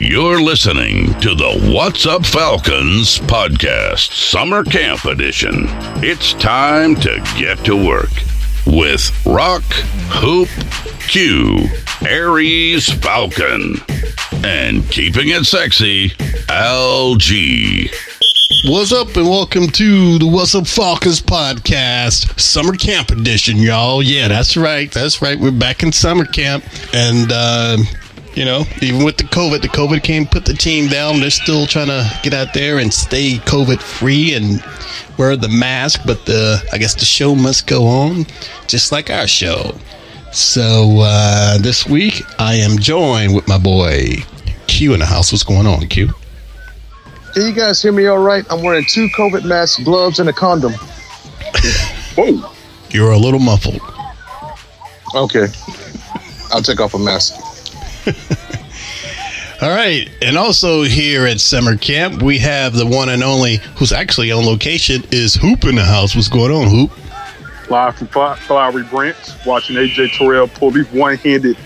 You're listening to the What's Up Falcons podcast, Summer Camp Edition. It's time to get to work with Rock, Hoop, Q, Aries Falcon, and keeping it sexy, LG. What's up, and welcome to the What's Up Falcons podcast, summer camp edition, y'all. Yeah, that's right. That's right. We're back in summer camp, and uh, you know, even with the COVID, the COVID came put the team down. They're still trying to get out there and stay COVID free and wear the mask. But the I guess the show must go on, just like our show. So uh, this week I am joined with my boy Q in the house. What's going on, Q? Can you guys hear me all right? I'm wearing two COVID masks, gloves, and a condom. Whoa. You're a little muffled. Okay. I'll take off a mask. All right. And also here at summer camp, we have the one and only who's actually on location is Hoop in the house. What's going on, Hoop? Live from Flowery Branch, watching AJ Terrell pull these one-handed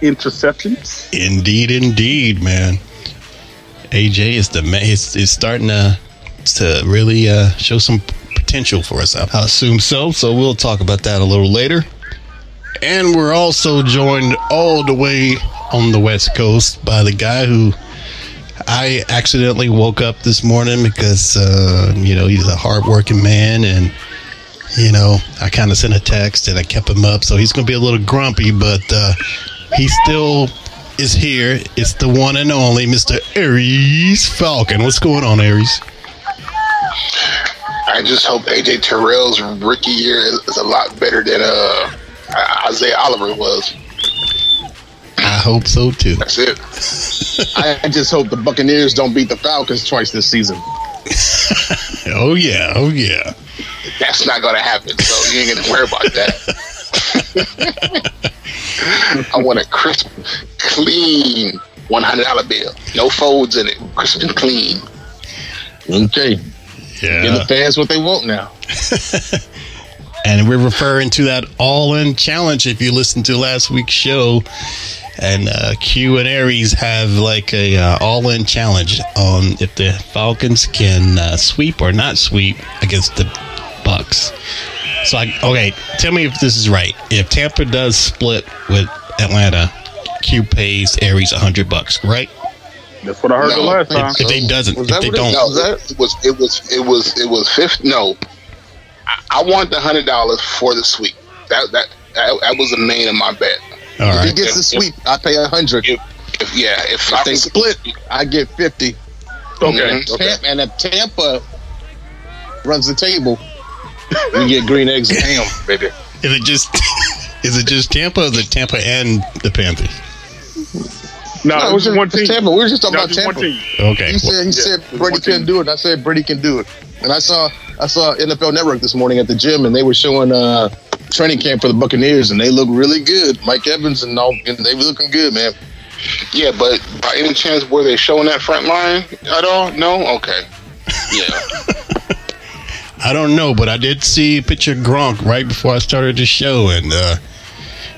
interceptions. Indeed, indeed, man. AJ is the man. Is, is starting to to really uh, show some potential for us. I assume so. So we'll talk about that a little later. And we're also joined all the way on the West Coast by the guy who I accidentally woke up this morning because uh, you know he's a hardworking man and you know I kind of sent a text and I kept him up, so he's gonna be a little grumpy, but uh, he still is here. It's the one and only Mr. Aries Falcon. What's going on, Aries? I just hope AJ Terrell's rookie year is, is a lot better than uh, Isaiah Oliver was. I hope so too. That's it. I just hope the Buccaneers don't beat the Falcons twice this season. Oh yeah, oh yeah. That's not going to happen, so you ain't going to worry about that. I want a crisp, clean $100 bill. No folds in it. Crisp and clean. Okay. Yeah. Give the fans what they want now. and we're referring to that all-in challenge if you listened to last week's show and uh, q and aries have like a uh, all-in challenge on if the falcons can uh, sweep or not sweep against the bucks so I, okay tell me if this is right if tampa does split with atlanta q pays aries 100 bucks right That's what I heard the last time. if they doesn't Was if they don't No, Was that- it was it was it was it was fifth. No, I, I want the hundred dollars for the sweep. That that that, that was the main of my bet. All If he right gets the sweep, I pay a hundred. If, if yeah, if, If they split, I get fifty. Okay. Okay. And if Tampa runs the table, we get green eggs and ham, baby. is it just is it just tampa or is it tampa and the panthers No, No, it was just one team. Tampa. We were just talking No, about just one Tampa. team. okay He said he said Brady one couldn't do it. I said Brady can do it. And I saw I saw NFL Network this morning at the gym, and they were showing uh, training camp for the Buccaneers, and they look really good. Mike Evans and all, and they were looking good, man. Yeah, but by any chance were they showing that front line at all? No. Okay. Yeah. I don't know, but I did see a picture of Gronk right before I started the show, and uh,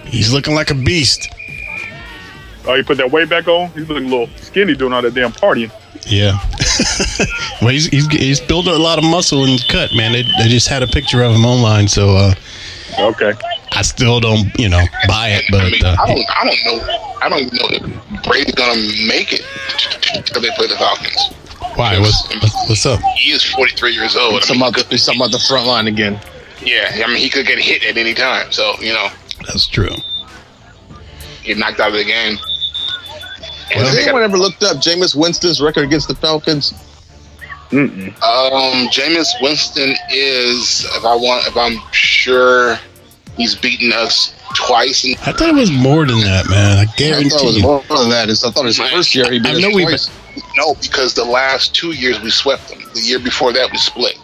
he's looking like a beast. Oh, you put that weight back on? He's looking a little skinny doing all that damn partying. Yeah. well, he's, he's he's built a lot of muscle and cut, man. They, they just had a picture of him online, so uh, Okay. I still don't, you know, buy it. I But mean, uh, I don't. I don't know. I don't know if Brady's gonna make it if they play the Falcons. why? What's what's- what's up? He is 43 years old. It's talking about the, it's talking about the front line again. Yeah, I mean he could get hit at any time. So you know, That's true. get knocked out of the game. And Has they anyone ever looked up Jameis Winston's record against the Falcons? Mm-mm. Um, Jameis Winston is, if I want, if I'm sure, he's beaten us twice. In, I thought it was more than that, man. I I thought it was more than that. I thought his first year he beat I us we- twice. no, because the last two years we swept them. The year before that we split.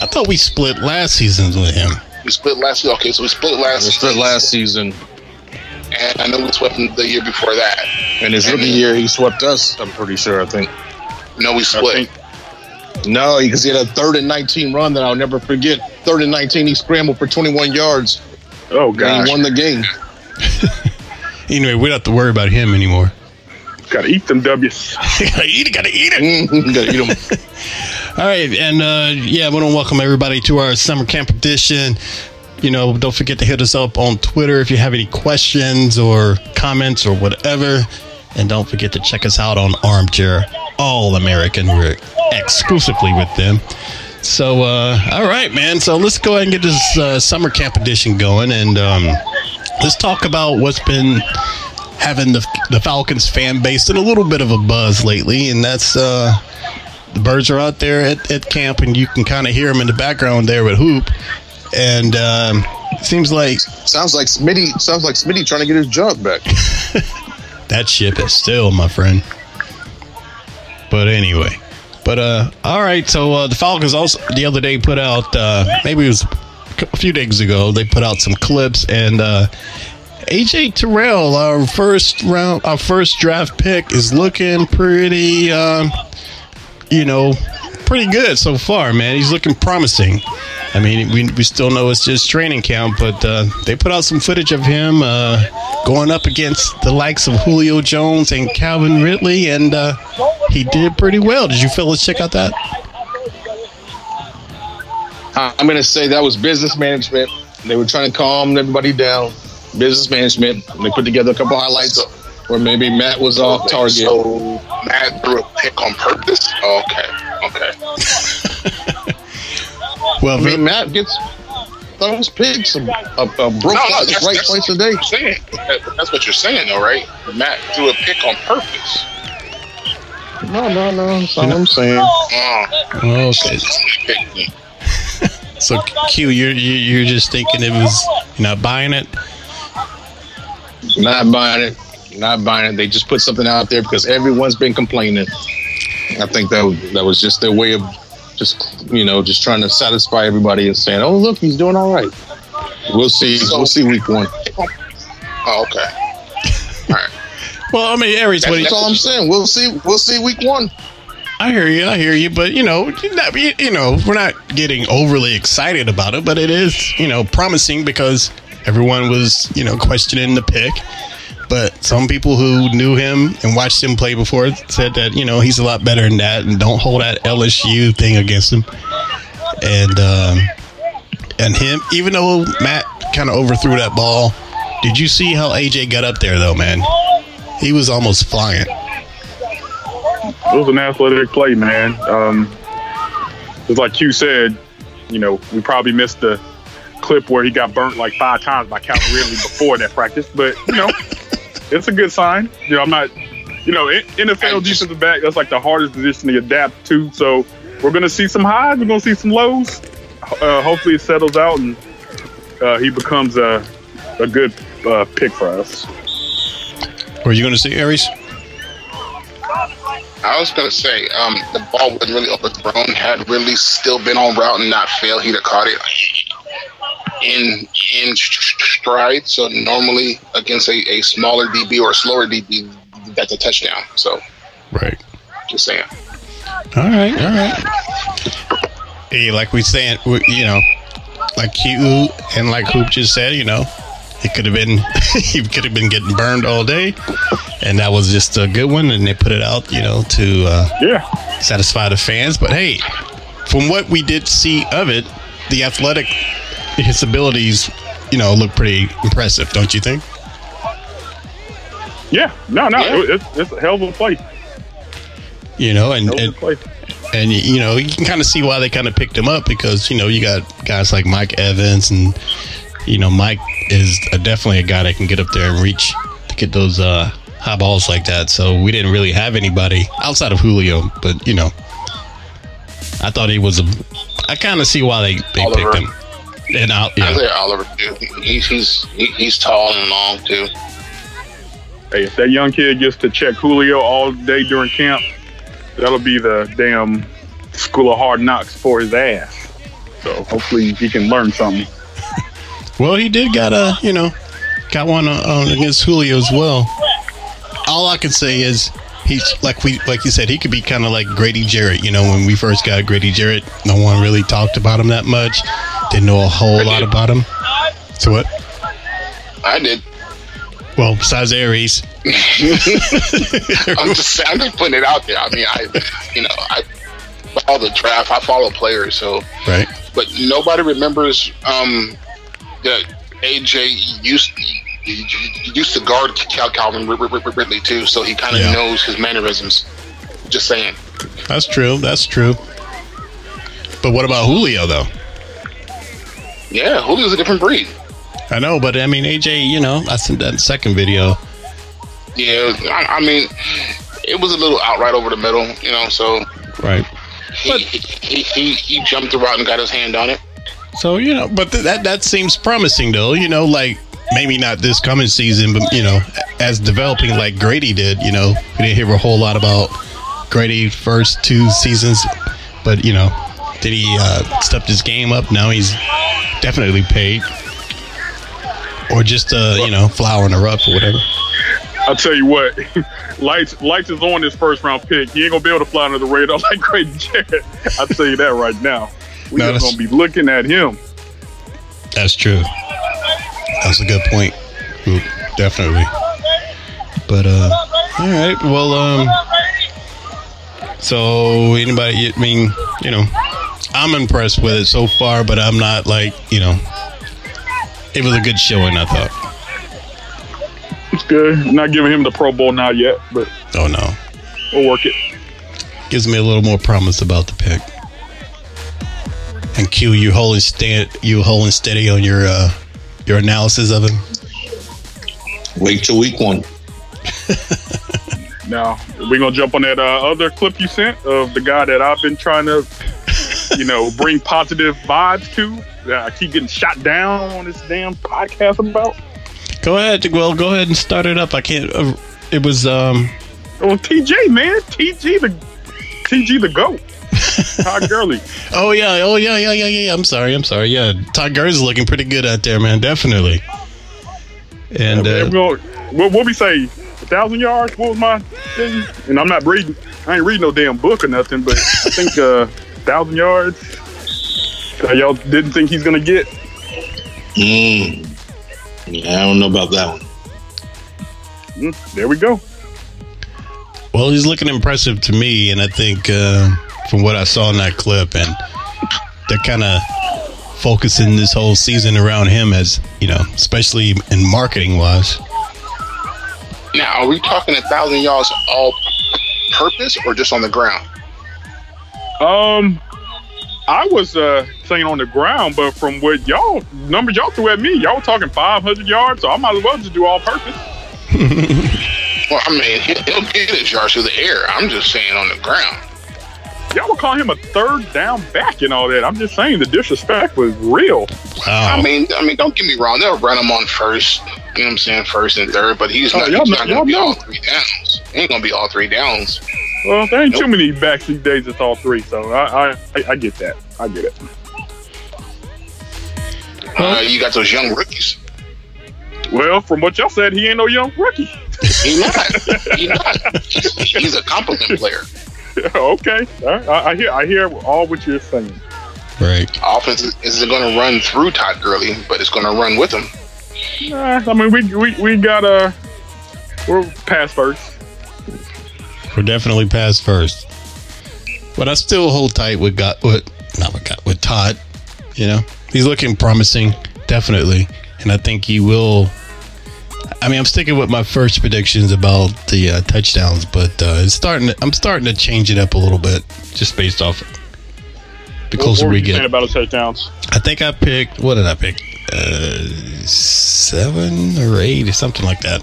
I thought we split last season with him. We split last year. Okay, so we split last. It split last season, and I know we swept them the year before that. and his rookie year he swept us. I'm pretty sure. I think No, we I split. Think no, because he had a third and 19 run that I'll never forget. Third and 19, he scrambled for 21 yards, Oh and gosh, he won the game. Anyway, we don't have to worry about him anymore. gotta eat them W's. gotta eat it, gotta eat it. Mm, Gotta eat him. All right, and uh, yeah, I want to welcome everybody to our summer camp edition. You know, don't forget to hit us up on Twitter if you have any questions or comments or whatever. And don't forget to check us out on Armchair All American. We're exclusively with them. So, uh, all right, man. So let's go ahead and get this uh, summer camp edition going, and um, let's talk about what's been having the the Falcons fan base in a little bit of a buzz lately, and that's uh, the birds are out there at, at camp, and you can kind of hear them in the background there with Hoop. And um, it seems like Sounds like Smitty. Sounds like Smitty trying to get his job back. that ship is still, my friend. But anyway, but uh, all right. So uh, the Falcons also the other day put out uh, maybe it was a few days ago. They put out some clips and. Uh, AJ Terrell, our first round, our first draft pick, is looking pretty, um, you know, pretty good so far, man. He's looking promising. I mean, we, we still know it's just training camp, but uh, they put out some footage of him uh, going up against the likes of Julio Jones and Calvin Ridley, and uh, he did pretty well. Did you fellas check out that? I- I'm going to say that was business management. They were trying to calm everybody down. Business management. They put together a couple highlights where maybe Matt was off target. So Matt threw a pick on purpose. Okay, okay. Well, I mean, Matt gets those picks a, a, a broke No, no, that's, right that's twice a day. saying. That's what you're saying, though, right? Matt threw a pick on purpose. No, no, no. That's all I'm saying. Oh, oh okay. pick me. So Q, you're you- you're just thinking it was you're not buying it. Not buying it. Not buying it. They just put something out there because everyone's been complaining. I think that that was just their way of just you know just trying to satisfy everybody and saying, "Oh, look, he's doing all right." We'll see. we'll see week one. Oh, okay. All right. Well, I mean, Aries, what do you, That's all I'm saying. We'll see. We'll see week one. I hear you, I hear you, but you know, not- you you know, we're not getting overly excited about it, but it is, you know, promising because everyone was, you know, questioning the pick. But some people who knew him and watched him play before said that, you know, he's a lot better than that and don't hold that LSU thing against him. And um and him, even though Matt kind of overthrew that ball, did you see how AJ got up there though, man? He was almost flying. It was an athletic play, man. Um, it's like you said, you know, we probably missed the clip where he got burnt like five times by Ridley before that practice, but you know, it's a good sign. You know, I'm not, you know, in- NFL defensive back. That's like the hardest position to adapt to. So we're gonna see some highs, we're gonna see some lows. Uh, hopefully, it settles out and uh, he becomes a a good uh, pick for us. Were you going to say Aries? I was gonna say, um, the ball wasn't really overthrown. Had really still been on route and not failed, he'd have caught it in in stride. So normally against a, a smaller DB or a slower DB, that's a touchdown. So Right. just saying. All right, all right. Hey, like we saying, we- you know, like Q and like Hoop just said, you know, he could have been, he could have been getting burned all day, and that was just a good one, and they put it out, you know, to uh, Yeah, satisfy the fans. But hey, from what we did see of it, the athletic, his abilities, you know, look pretty impressive, don't you think? yeah, no, no, Yeah. it- it's, it's a hell of a play. You know, and, and and you know you can kind of see why they kind of picked him up because you know you got guys like Mike Evans and you know Mike is a, definitely a guy that can get up there and reach to get those uh, high balls like that. So we didn't really have anybody outside of Julio, but you know I thought he was a. I kind of see why they they Oliver. picked him. And I'll, yeah. Isaiah Oliver too. He's he's he- he's tall and long too. Hey, if that young kid gets to check Julio all day during camp, that'll be the damn school of hard knocks for his ass. So hopefully he can learn something. Well, he did got a, you know, got one on, on against Julio as well. All I can say is he's like we like you said he could be kind of like Grady Jarrett. You know, when we first got Grady Jarrett, no one really talked about him that much. Didn't know a whole lot about him. So what? I did. Well, besides Aries, I'm just I'm just putting it out there. I mean, I you know I follow the draft. I follow players. So, right? but nobody remembers um that AJ used used to guard Cal Calvin Rid- Rid- Rid- Ridley too. So he kind of Yeah. knows his mannerisms. Just saying. That's true. That's true. But what about Julio though? Yeah, Julio's a different breed. I know, but I mean AJ. You know, I sent that second video. Yeah, I, I mean, it was a little outright over the middle, you know. So Right. he, he, he he jumped the route and got his hand on it. So you know, but th- that that seems promising though. You know, like maybe not this coming season, but you know, as developing like Grady did. You know, we didn't hear a whole lot about Grady first two seasons, but you know, did he uh, stepped his game up? Now he's definitely paid, or just uh, you know, flower in the rough or whatever. I'll tell you what, Lights Lights is on this first round pick. He ain't gonna be able to fly under the radar like Grady Jarrett. I'll tell you that right now. We No, just that's- gonna be looking at him. That's true. That's a good point. Mm, Definitely. But uh all right. Well um so anybody I mean, you know, I'm impressed with it so far, but I'm not like, you know, it was a good showing, I thought. It's good. Not giving him the Pro Bowl now yet, but Oh no. we'll work it. Gives me a little more promise about the pick. And Q, you holding stand you holding steady on your uh your analysis of him? Wait till week one. Now we're gonna jump on that uh, other clip you sent of the guy that I've been trying to, you know, bring positive vibes to. That I keep getting shot down on this damn podcast about. Go ahead, well go ahead and start it up. I can't uh, it was um Oh, TJ, man, TG the TG the goat. Todd Gurley. Oh yeah, oh yeah, yeah, yeah, yeah. I'm sorry, I'm sorry. Yeah, Todd Gurley's looking pretty good out there, man. Definitely. And We're uh, gonna- what what we say? A thousand yards. What was my thing? And I'm not reading. I ain't reading no damn book or nothing. But I think uh, thousand yards. That y'all didn't think he's gonna get. Mm. Yeah, I don't know about that one. Mm, there we go. well, he's looking impressive to me, and I think uh, from what I saw in that clip, and they're kind of focusing this whole season around him as you know, especially in marketing wise. Now, are we talking a thousand yards all purpose or just on the ground? Um, I was uh, saying on the ground, but from what y'all numbers y'all threw at me, y'all were talking 500 yards. So I might as well just do all purpose. Well, I mean, he- he'll get his yards through the air. I'm just saying on the ground. Y'all were calling him a third down back and all that. I'm just saying the disrespect was real. Wow. I mean, I mean, don't get me wrong. They'll run him on first. You know what I'm saying? First and third, but he's not. y'all he's know- not going to be all three downs. He ain't going to be all three downs. Well, there ain't too Nope. many backseat days. It's all three, so I I, I, I get that. I get it. Uh, you got those young rookies. Well, from what y'all said, he ain't no young rookie. He's not. he's not. He's, he's a compliment player. okay, all right. I, I hear I hear all what you're saying. right. Offense is- isn't going to run through Todd Gurley, but it's going to run with him. Nah, I mean, we we we got uh, we're pass first. We're definitely past first. But I still hold tight with got with not with got with Todd. You know, he's looking promising, definitely, and I think he will I mean, I'm sticking with my first predictions about the uh, touchdowns, but uh, it's starting. To, I'm starting to change it up a little bit, just based off the closer what we get. about the touchdowns? I think I picked. What did I pick? Uh, seven or eight or something like that.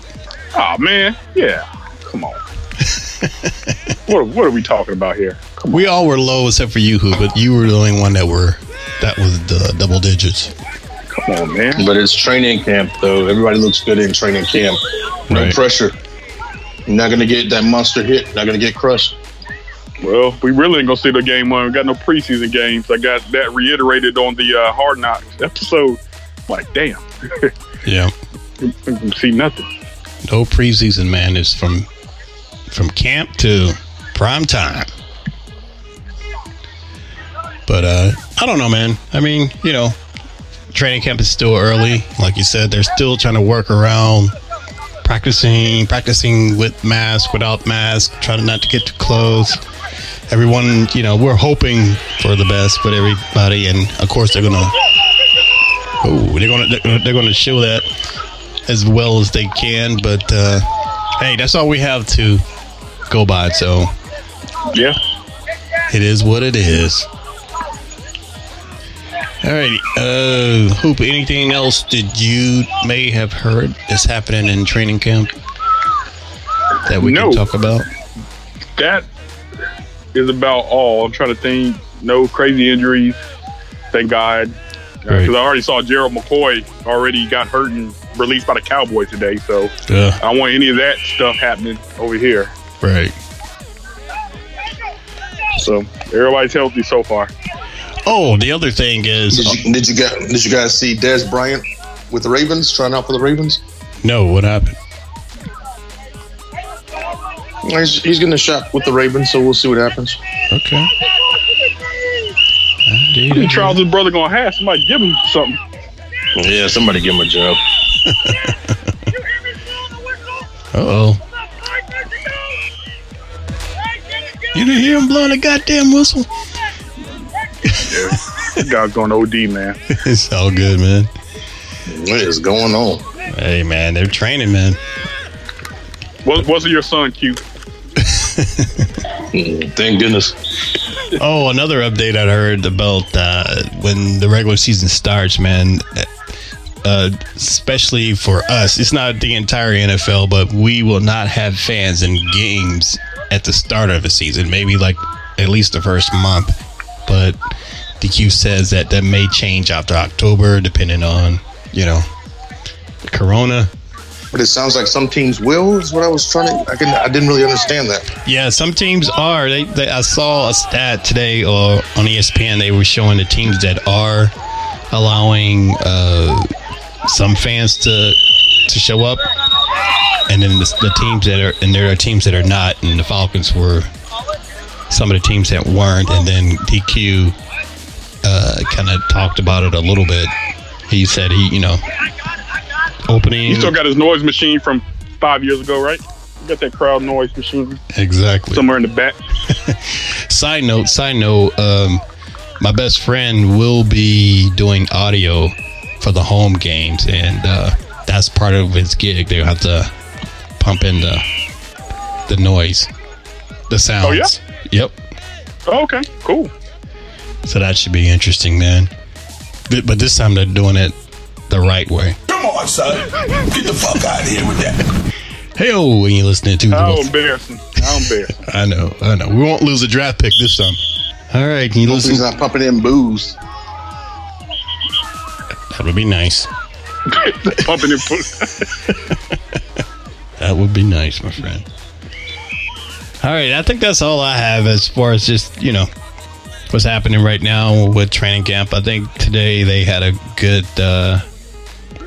Oh man, yeah. Come on. what what are we talking about here? Come on. We all were low except for you, who, but you were the only one that were that was the double digits. Come on, man. But it's training camp, though. Everybody looks good in training camp. No Right. pressure. You're not gonna get that monster hit. Not gonna get crushed. Well, we really ain't gonna see the game one. We got no preseason games. I got that reiterated on the uh, Hard Knocks episode. Like, damn, Yeah, see nothing. no preseason, man. It's from from camp to prime time. But uh, I don't know, man. I mean, you know, training camp is still early. Like you said, they're still trying to work around practicing, practicing with mask, without mask, trying not to get too close. Everyone, you know, we're hoping for the best with everybody, and of course, they're gonna. Oh, they're gonna they're, they're gonna show that as well as they can. But uh, hey, that's all we have to go by. So Yeah. it is what it is. All right, uh, Hoop. Anything else that you may have heard is happening in training camp that we No. can talk about? That is about all. I'm trying to think. No crazy injuries. Thank God. Because Right. I already saw Gerald McCoy already got hurt and released by the Cowboys today. So Yeah, I don't want any of that stuff happening over here. Right. So everybody's healthy so far. Oh, the other thing is Did you, did you guys did you guys see Dez Bryant with the Ravens trying out for the Ravens? no. What happened? He's, he's getting a shot with the Ravens, so we'll see what happens. Okay. How many trials his brother gonna have? Somebody give him something. Yeah, somebody give him a job. Uh oh. You didn't hear him blowing a goddamn whistle? yeah. guy's going OD, man. it's all good, man. What is going on? Hey, man, they're training, man. What, wasn't your son cute? Mm, Thank goodness. Oh, another update I heard about uh, when the regular season starts, man. Uh, especially for us, it's not the entire NFL, but we will not have fans in games at the start of the season. Maybe like at least the first month, but DQ says that that may change after October, depending on you know Corona. But it sounds like some teams will. Is what I was trying to. I can. I didn't really understand that. Yeah, some teams are. They, they I saw a stat today or on ESPN. They were showing the teams that are allowing uh, some fans to to show up, and then the, the teams that are and there are teams that are not. And the Falcons were some of the teams that weren't. And then DQ uh, kind of talked about it a little bit. He said he, you know, opening He still got his noise machine from five years ago, right? You got that crowd noise machine exactly. somewhere in the back. Side note, side note, um, my best friend will be doing audio for the home games, and uh, that's part of his gig. They have to pump in the the noise, the sounds. Oh, yeah? Yep. Oh, okay, cool. So that should be interesting, man. But, but this time they're doing it the right way. Come on, son. Get the fuck out of here with that. Hey, oh, when you're listening to How the, embarrassing. How embarrassing. I know, I know. We won't lose a draft pick this time. All right, can you He's listen? not pumping in booze. That would be nice. Pumping and put. That would be nice, my friend. All right, I think that's all I have as far as just, you know, what's happening right now with training camp. I think today they had a good, uh,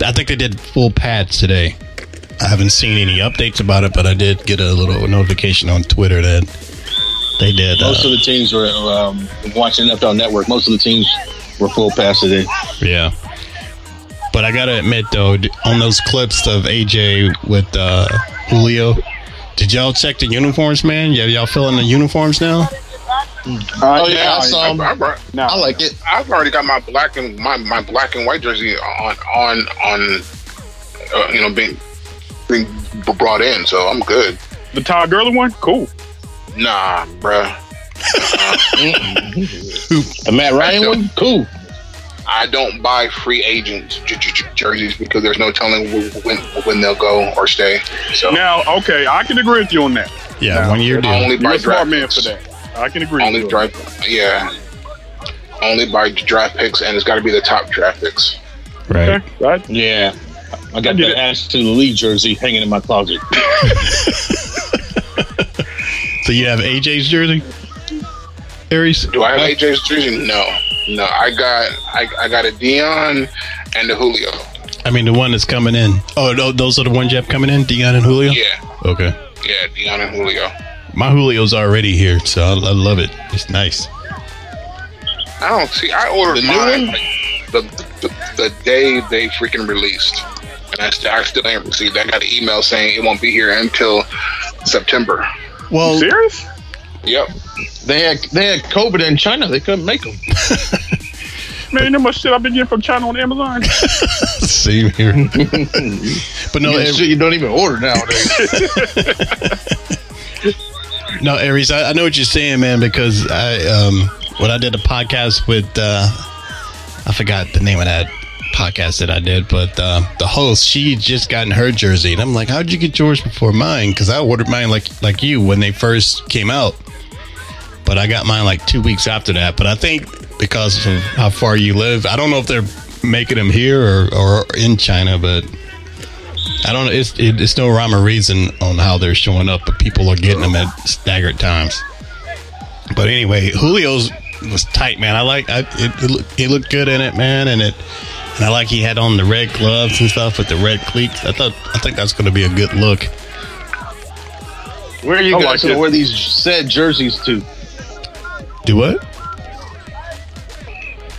I think they did full pads today. I haven't seen any updates about it, but I did get a little notification on Twitter that they did. Most Uh, of the teams were um, watching NFL Network. Most of the teams were full pass today. yeah. But I gotta admit though, on those clips of AJ with uh, Julio, did y'all check the uniforms, man? Yeah, y'all filling the uniforms now? Oh yeah, I saw him. I, I, Now, I like it. I've already got my black and my, my black and white jersey on on on uh, you know being being brought in, so I'm good. The Todd Gurley one, cool. Nah, bruh. The Matt Ryan one, cool. I don't buy free agent j- j- j- jerseys because there's no telling wh- when when they'll go or stay. So Now, okay, I can agree with you on that. Yeah, one year deal. only You're buy a smart draft man for that. I can agree. Only with you. draft, yeah. Only buy draft picks, and it's got to be the top draft picks. Right. Okay, right. Yeah. I got I the it. Ash to the League jersey hanging in my closet. So you have AJ's jersey, Aries? Do I have AJ's jersey? No, no. I got I, I got a Deion and a Julio. I mean, the one that's coming in. Oh, no, those are the ones you have coming in, Deion and Julio. Yeah, Okay. yeah, Deion and Julio. My Julio's already here, so I, I love it. It's nice. I don't see. I ordered The new mine one? like, the, the the day they freaking released, and I, st- I still ain't received. I got an email saying it won't be here until September. Well, Serious? Yep. They had they had COVID in China. They couldn't make them. Man, you know how much shit I've been getting from China on Amazon? same here. but no, Yeah, shit you don't even order nowadays. no, Aries. I, I know what you're saying, man. Because I, um, when I did a podcast with, uh, I forgot the name of that podcast that I did, but uh, the host, she had just gotten her jersey, and I'm like, "How'd you get yours before mine?" Because I ordered mine like like you when they first came out, but I got mine like two weeks after that. But I think because of how far you live, I don't know if they're making them here or, or in China, but I don't know. It's it, it's no rhyme or reason on how they're showing up, but people are getting them at staggered times. But anyway, Julio's was tight, man. I like I, it. It, look, it looked good in it, man, and it. And I like he had on the red gloves and stuff with the red cleats. I thought I think that's going to be a good look. Where are you I guys like gonna wear these said jerseys to? Do what?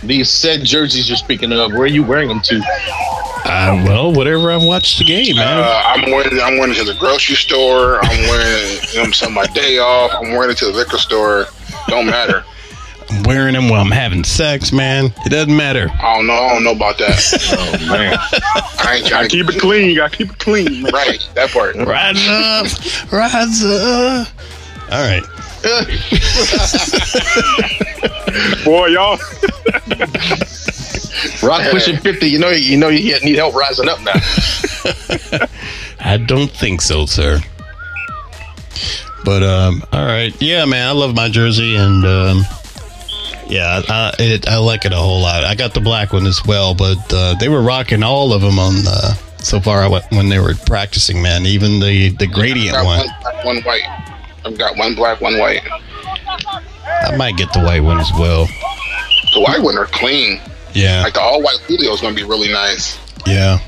These said jerseys you're speaking of. Where are you wearing them to? Uh, well, whatever I watched the game, man. Uh, I'm wearing I'm wearing it to the grocery store. I'm wearing it, you know, some my day off. I'm wearing it to the liquor store. Don't matter. I'm wearing them while I'm having sex, man. It doesn't matter. I don't know. I don't know about that. Oh man. I ain't trying Gotta keep it clean. Gotta keep it clean. Right, that part. Rise up, rise up. All right. Boy, y'all. Rock pushing fifty. You know you know you need help rising up now. I don't think so, sir. But um, all right, yeah, man, I love my jersey, and um, yeah, I, it, I like it a whole lot. I got the black one as well, but uh, they were rocking all of them on uh, so far when they were practicing, man. Even the the gradient I've one, one black, one white. I've got one black, one white. I might get the white one as well. The white one are clean. Yeah, Like the all white Julio is gonna be really nice. yeah.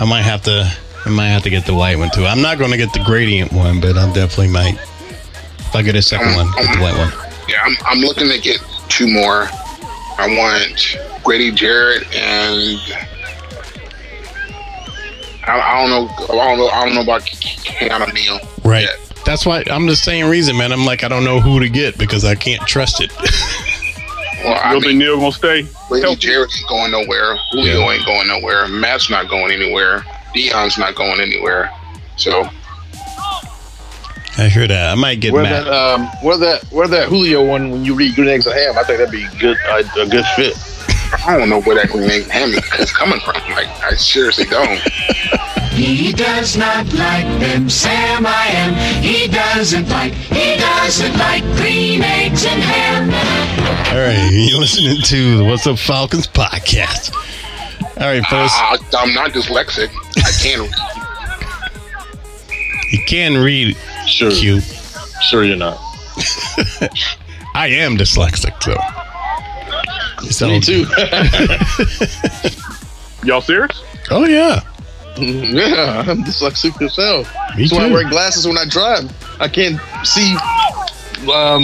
I might have to. I might have to get the white one too. I'm not going to get the gradient one, but I definitely might. If I get a second one, get the white one. Yeah, I'm, I'm looking to get two more. I want Grady Jarrett and I, I don't know. I don't know. I don't know about Keanu Neal. Right. yet. That's why I'm the same reason, man. I'm like, I don't know who to get because I can't trust it. Well, I You don't think mean, Neal gonna stay? Grady healthy? Jarrett ain't going nowhere. Julio Yeah. ain't going nowhere. Matt's not going anywhere. Deion's not going anywhere. So I hear that. I might get Where Matt. that um where that where that Julio one when you read good eggs and ham, I think that'd be good uh, a good fit. I don't know where that green egg ham is coming from. Like I seriously don't. He does not like them Sam I am. He doesn't like, he doesn't like green eggs and ham. All right, you're listening to the What's Up Falcons podcast. All right, fellas, I, I'm not dyslexic. I can read. you can read Sure. cute. Sure you're not. I am dyslexic, so. so Me too. Y'all serious? Oh yeah, yeah, I'm dyslexic myself. me That's why I wear glasses when I drive. I can't see. Um,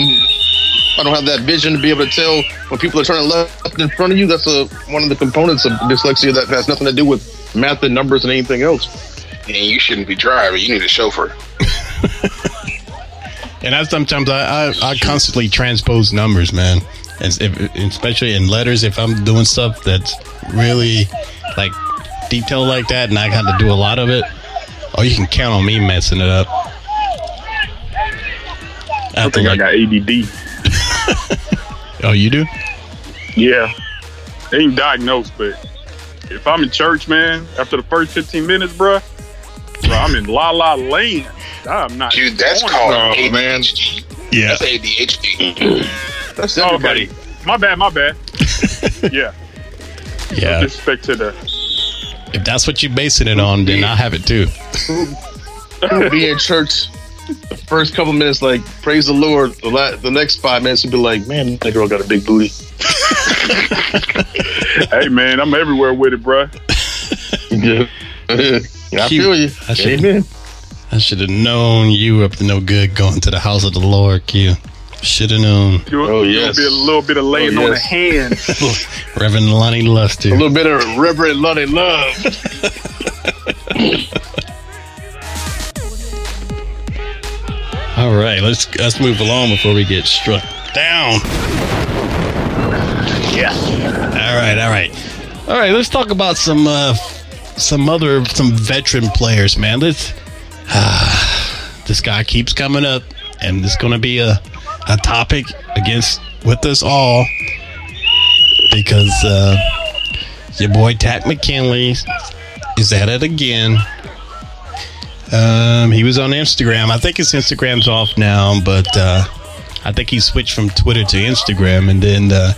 I don't have that vision to be able to tell when people are turning left in front of you. That's a one of the components of dyslexia that has nothing to do with math and numbers and anything else. And you shouldn't be driving. You need a chauffeur. And I sometimes I, I, I constantly transpose numbers, man. And if, especially in letters, if I'm doing stuff that's really like detailed like that, and I got to do a lot of it, Oh, you can count on me messing it up. I think I got ADD. oh, you do? Yeah. Ain't diagnosed, but if I'm in church, man, after the first 15 minutes, bruh, bro, I'm in La La Land. I'm not. Dude, that's called ADHD. man. Yeah. That's ADHD. That's Oh, everybody. okay. My bad, my bad. yeah. Yeah. Disrespect to the. If that's what you're basing it on, then I have it too. We'll be in church. The first couple minutes, like praise the Lord. The, la- the next five minutes, would be like, man, that girl got a big booty. hey, man, I'm everywhere with it, bruh. Yeah, I feel you. I should- Amen. I should have known you were up to no good going to the house of the Lord, Q. Should have known. Do Oh, a, yes. little, bit, a little bit of laying Oh, on the yes. hands. Reverend Lonnie Lusty. A little bit of Reverend Lonnie Love. All right, let's let's move along before we get struck down. yeah. All right, all right, all right. Let's talk about some uh, some other some veteran players, man. Let's. this guy keeps coming up, and it's going to be a a topic against with us all because uh, your boy Takk McKinley is at it again. Um, he was on Instagram. I think his Instagram's off now, but uh, I think he switched from Twitter to Instagram. And then uh,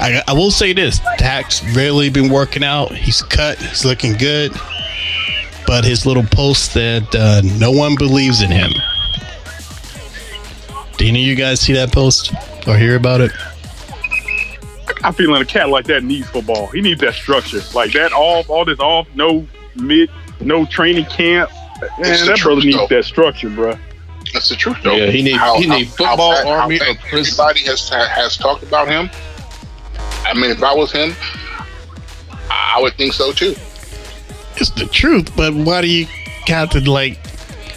I, I will say this: Takk's really been working out. He's cut. He's looking good. But his little post that uh, no one believes in him. Do any of you guys see that post or hear about it? I feel like a cat like that needs football. He needs that structure. Like that off, all this off, no mid, no training camp. Man, It's the that brother truth, needs though. that structure, bruh. That's the truth, though. Yeah, he needs he need football, army, how or prison. Everybody has has talked about him. I mean, if I was him, I I would think so too. It's the truth, but why do you have to like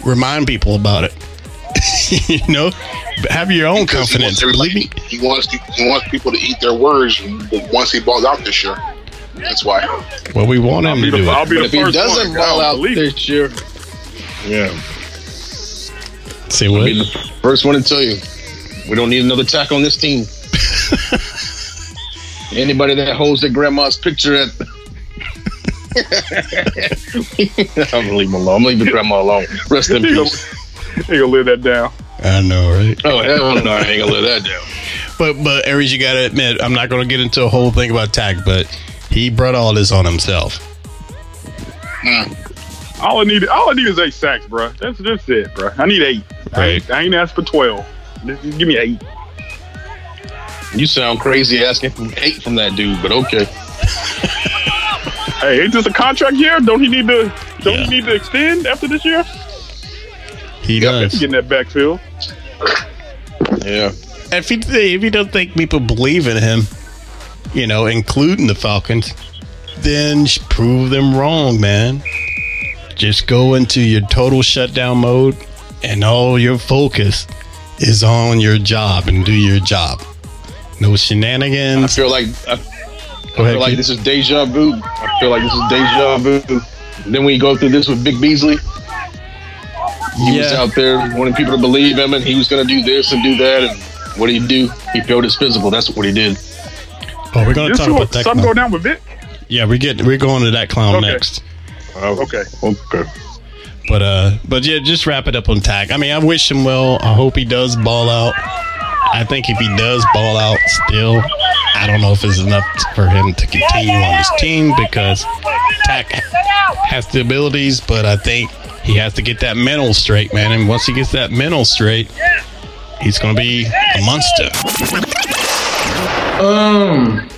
remind people about it? you know, have your own Because he wants confidence. Believe everybody- me. He wants to, he wants people to eat their words once he balls out this year. That's why. Well, we want him I'll to be the, do I'll it. be But the if he doesn't one. I ball don't out believe it. this year, yeah, Say I'll what? be the first one to tell you, we don't need another Takk on this team. Anybody that holds their grandma's picture at. I'm gonna leave him alone. I'm gonna leave the grandma alone. Rest in peace. He gonna live that down. I know, right? Oh hell no, I ain't gonna live that down. But but Aries, you gotta admit, I'm not gonna get into a whole thing about Takk, but he brought all this on himself. Hmm. All I need, all I need is eight sacks, bro. That's just it, bro. I need eight. I, Right. ain't, I ain't asked for twelve. Just, just give me eight. You sound crazy asking for eight from that dude, but okay. Hey, ain't this a contract year? Don't he need to? Don't Yeah. he need to extend after this year? He Get does. in that backfield. Yeah. If he if he doesn't think people believe in him, you know, including the Falcons, then sh- prove them wrong, man. Just go into your total shutdown mode, and all your focus is on your job and do your job. No shenanigans. I shenanigans. feel like I, I feel ahead, like Keith. this is deja vu. I feel like this is deja vu. Then we go through this with Vic Beasley. He was out there wanting people to believe him, and he was going to do this and do that. And what did he do? He failed his physical. That's what he did. Oh, we're gonna talk about what that. something Clown. go down with Vic. Yeah, we get we're going to that clown Okay. next. Okay. Okay. But uh, but yeah, just wrap it up on Takk. I mean, I wish him well. I hope he does ball out. I think if he does ball out, still, I don't know if it's enough for him to continue on this team because Takk has the abilities, but I think he has to get that mental straight, man. And once he gets that mental straight, he's going to be a monster. Um,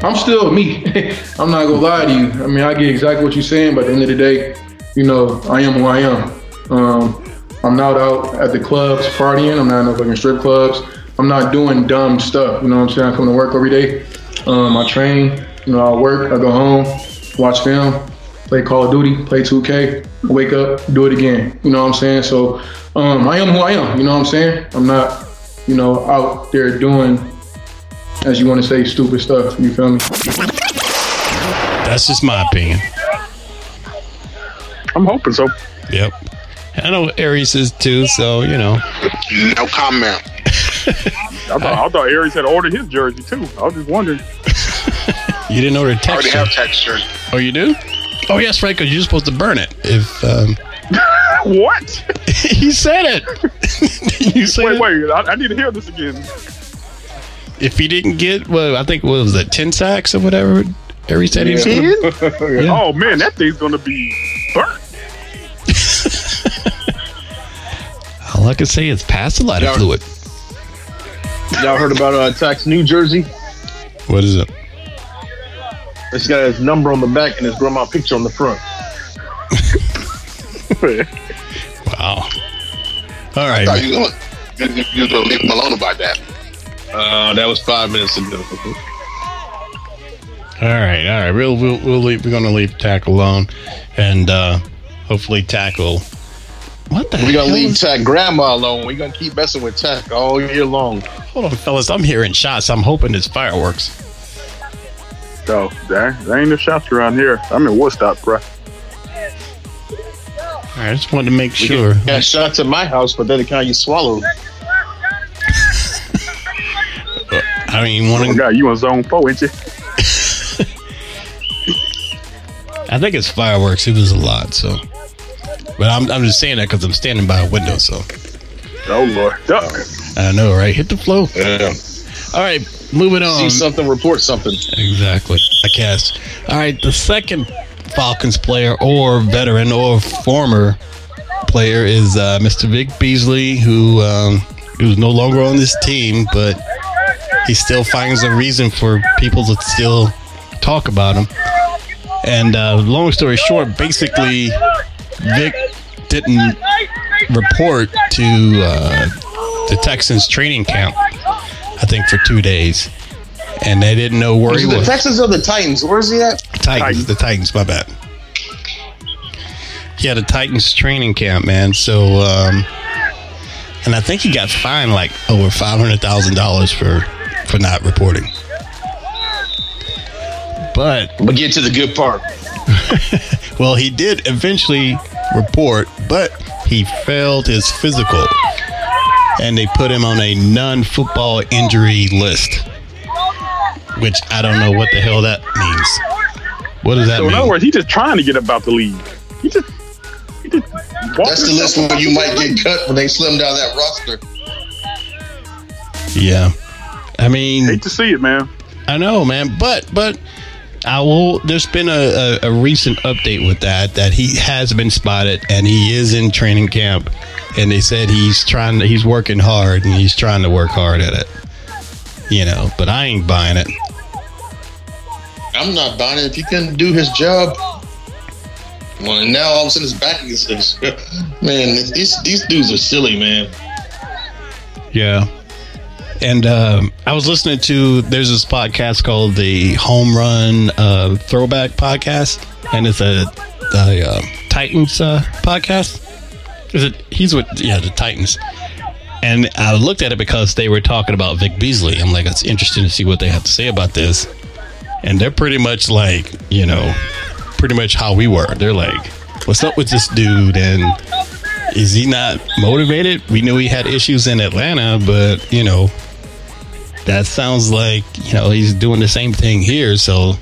I'm still me. I'm not gonna lie to you. I mean, I get exactly what you're saying, but at the end of the day, you know, I am who I am. Um, I'm not out at the clubs partying. I'm not in no fucking strip clubs. I'm not doing dumb stuff. You know what I'm saying? I come to work every day. Um, I train. You know, I work. I go home, watch film, play Call of Duty, play 2K, wake up, do it again. You know what I'm saying? So um, I am who I am. You know what I'm saying? I'm not, you know, out there doing as you want to say, stupid stuff. You feel me? That's just my opinion. I'm hoping so. Yep. I know Aries is too, so you know. No comment. I thought, I thought Aries had ordered his jersey too. I was just wondering. You didn't order I already texture. have textures. Oh, you do? Oh, yes, right. Because you're supposed to burn it. If um, What? he said it, you said Wait, wait. I, I need to hear this again. If he didn't get, well, I think what was it, ten sacks or whatever. Every said he was gonna- Yeah. Oh man, that thing's gonna be burnt. All I can say is pass a lot of Yeah. fluid. Y'all heard about uh, Takk's New Jersey? What is it? It's got his number on the back and his grandma picture on the front. Wow. All right. I thought you was gonna, you, you was gonna leave him alone about that. Uh, that was five minutes ago. All right, all right. We'll we'll, we'll leave, we're gonna leave Takk alone, and uh hopefully tackle. What the? We're gonna leave is- Takk grandma alone. We're gonna keep messing with Takk all year long. Hold on, fellas. I'm hearing shots. I'm hoping it's fireworks. So there, there ain't no shots around here. I'm in Woodstock, bro. I just wanted to make We sure. Got shots at my house, but they're the kind you swallow. I mean, one. Oh of- God, you on zone four, ain't you? I think it's fireworks. It was a lot, so. But I'm I'm just saying that because I'm standing by a window, so Oh Lord, duck. I know, right? Hit the flow. Yeah. All right, moving on. See something, report something. Exactly. I cast. All right, the second Falcons player or veteran or former player is uh, Mr. Vic Beasley, who um, who's no longer on this team, but he still finds a reason for people to still talk about him. And uh, long story short, basically, Vic didn't report to uh, the Texans training camp. I think for two days, and they didn't know where Is he it the was. Texans or the Titans? Where's he at? Titans, the Titans, my bad. He had a Titans training camp, man. So, um, and I think he got fined like over five hundred thousand dollars for for not reporting. But But get to the good part. well, he did eventually report, but he failed his physical, and they put him on a non-football injury list. Which I don't know what the hell that means. What does that So in mean? other words, he's just trying to get about the league. He just, he just That's the list where you might get cut when they slim down that roster. Yeah. I mean, Hate to see it, man. I know, man, but but Uh, I will. There's been a, a, a recent update with that that he has been spotted and he is in training camp, and they said he's trying to, he's working hard and he's trying to work hard at it. You know, but I ain't buying it. I'm not buying it if he couldn't do his job. Well, and now all of a sudden his back is, is man. These these dudes are silly, man. Yeah. And um, I was listening to there's this podcast called the Home Run uh, Throwback Podcast, and it's a the uh, Titans uh, podcast. Is it? He's with yeah the Titans, and I looked at it because they were talking about Vic Beasley. I'm like, it's interesting to see what they have to say about this, and they're pretty much like you know, pretty much how we were. They're like, what's up with this dude and is he not motivated? We knew he had issues in Atlanta, but you know, that sounds like you know he's doing the same thing here. So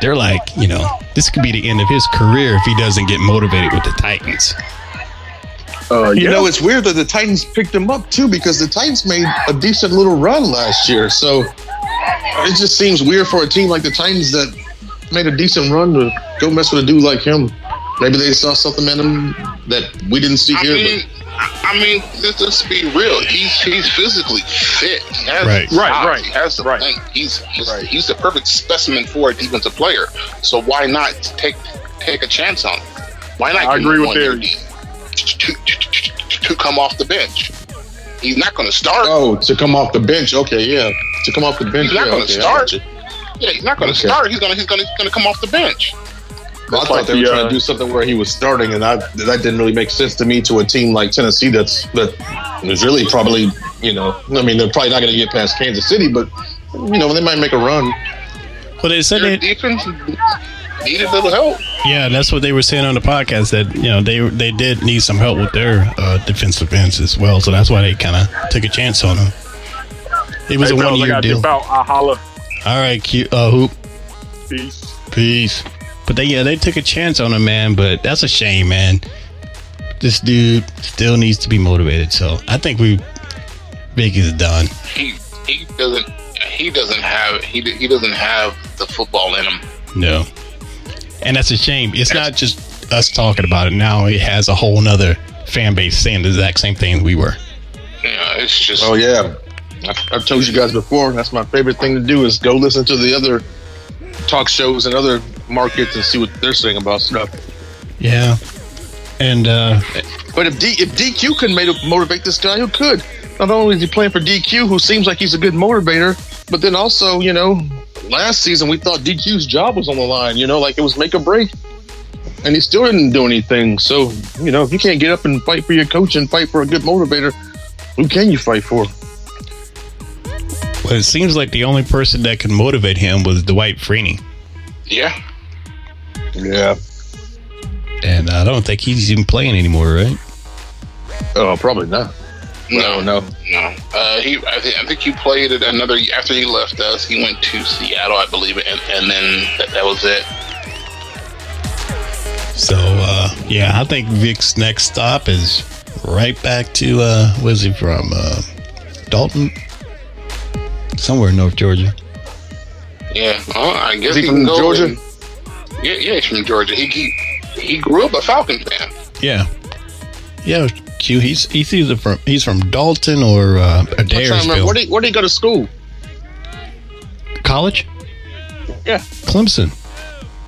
they're like, you know, this could be the end of his career if he doesn't get motivated with the Titans. Uh, You yeah. know, it's weird that the Titans picked him up too because the Titans made a decent little run last year. So it just seems weird for a team like the Titans that made a decent run to go mess with a dude like him. Maybe they saw something in him that we didn't see I here. mean, I I mean, let's, let's be real. He's he's physically fit. He has Right. Right, right, He has the right. length. He's he's, he's the perfect specimen for a defensive player. So why not take take a chance on him? Why not? I agree with one year To, to, to, to come off the bench. He's not going to start. oh, to come off the bench. Okay, yeah, to come off the bench. He's not yeah, gonna okay, start. Yeah, he's not going to Okay. start. He's going to he's going to going to come off the bench. Well, I That's thought like they were trying uh, to do something where he was starting, and I, that didn't really make sense to me. To a team like Tennessee, that's that is really probably, you know, I mean, they're probably not going to get past Kansas City, but you know, they might make a run. Well, they said Their they, defense, needed a little help. Yeah, that's what they were saying on the podcast. That you know they they did need some help with their uh, defensive ends as well. So that's why they kind of took a chance on him. It was Hey, a one year gotta deal. dip out. I holla. All right, Q, uh, hoop. Peace. Peace. But they yeah they took a chance on him, man. But that's a shame, man. This dude still needs to be motivated. So I think we Vic is done. He he doesn't he doesn't have he he doesn't have the football in him. No. And that's a shame. It's not just us talking about it. Now it has a whole nother fan base saying the exact same thing we were. Yeah, it's just Oh yeah, I've, I've told you guys before. That's my favorite thing to do is go listen to the other talk shows and other markets and see what they're saying about stuff. Yeah. And uh But if D, if DQ can made, motivate this guy, who could? Not only is he playing for DQ, who seems like he's a good motivator, but then also, you know, last season we thought DQ's job was on the line. You know, like it was make or break, and he still didn't do anything. So, you know, if you can't get up and fight for your coach and fight for a good motivator, who can you fight for? well, it seems like the only person that could motivate him was Dwight Freeney. yeah. Yeah. And I don't think he's even playing anymore, right? Oh, probably not. No, no. no. Uh, he, I think, I think he played it another after he left us. He went to Seattle, I believe, and, and then that, that was it. So uh yeah, I think Vic's next stop is right back to uh where's he from? Uh Dalton? Somewhere in North Georgia. Yeah, well, I guess Is he he from can go Georgia? and- yeah, yeah, he's from Georgia. He, he he grew up a Falcon fan. Yeah. Yeah, Q. He's he's either from he's from Dalton or uh, I'm trying to remember. Adairsville. Where did, where did he go to school? College? Yeah. Clemson.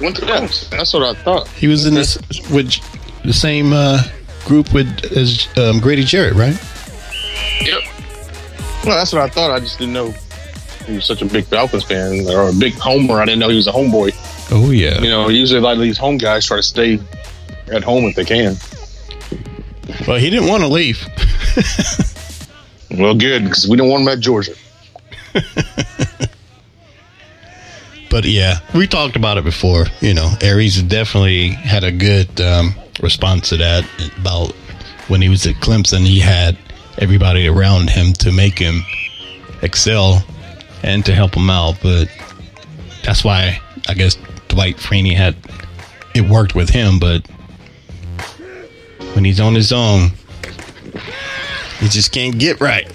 Went to Clemson. that's what I thought. He was in this with the same uh, group with as um, Grady Jarrett, right? Yep. Well, that's what I thought. I just didn't know he was such a big Falcons fan or a big homer. I didn't know he was a homeboy. Oh yeah. You know, usually a lot of these home guys try to stay at home if they can. Well, he didn't want to leave. Well, good because we don't want him at Georgia. But yeah, we talked about it before. You know, Aries definitely had a good um, response to that. About when he was at Clemson, he had everybody around him to make him excel and to help him out. But that's why I guess Dwight Freeney had it worked with him. But when he's on his own, he just can't get right.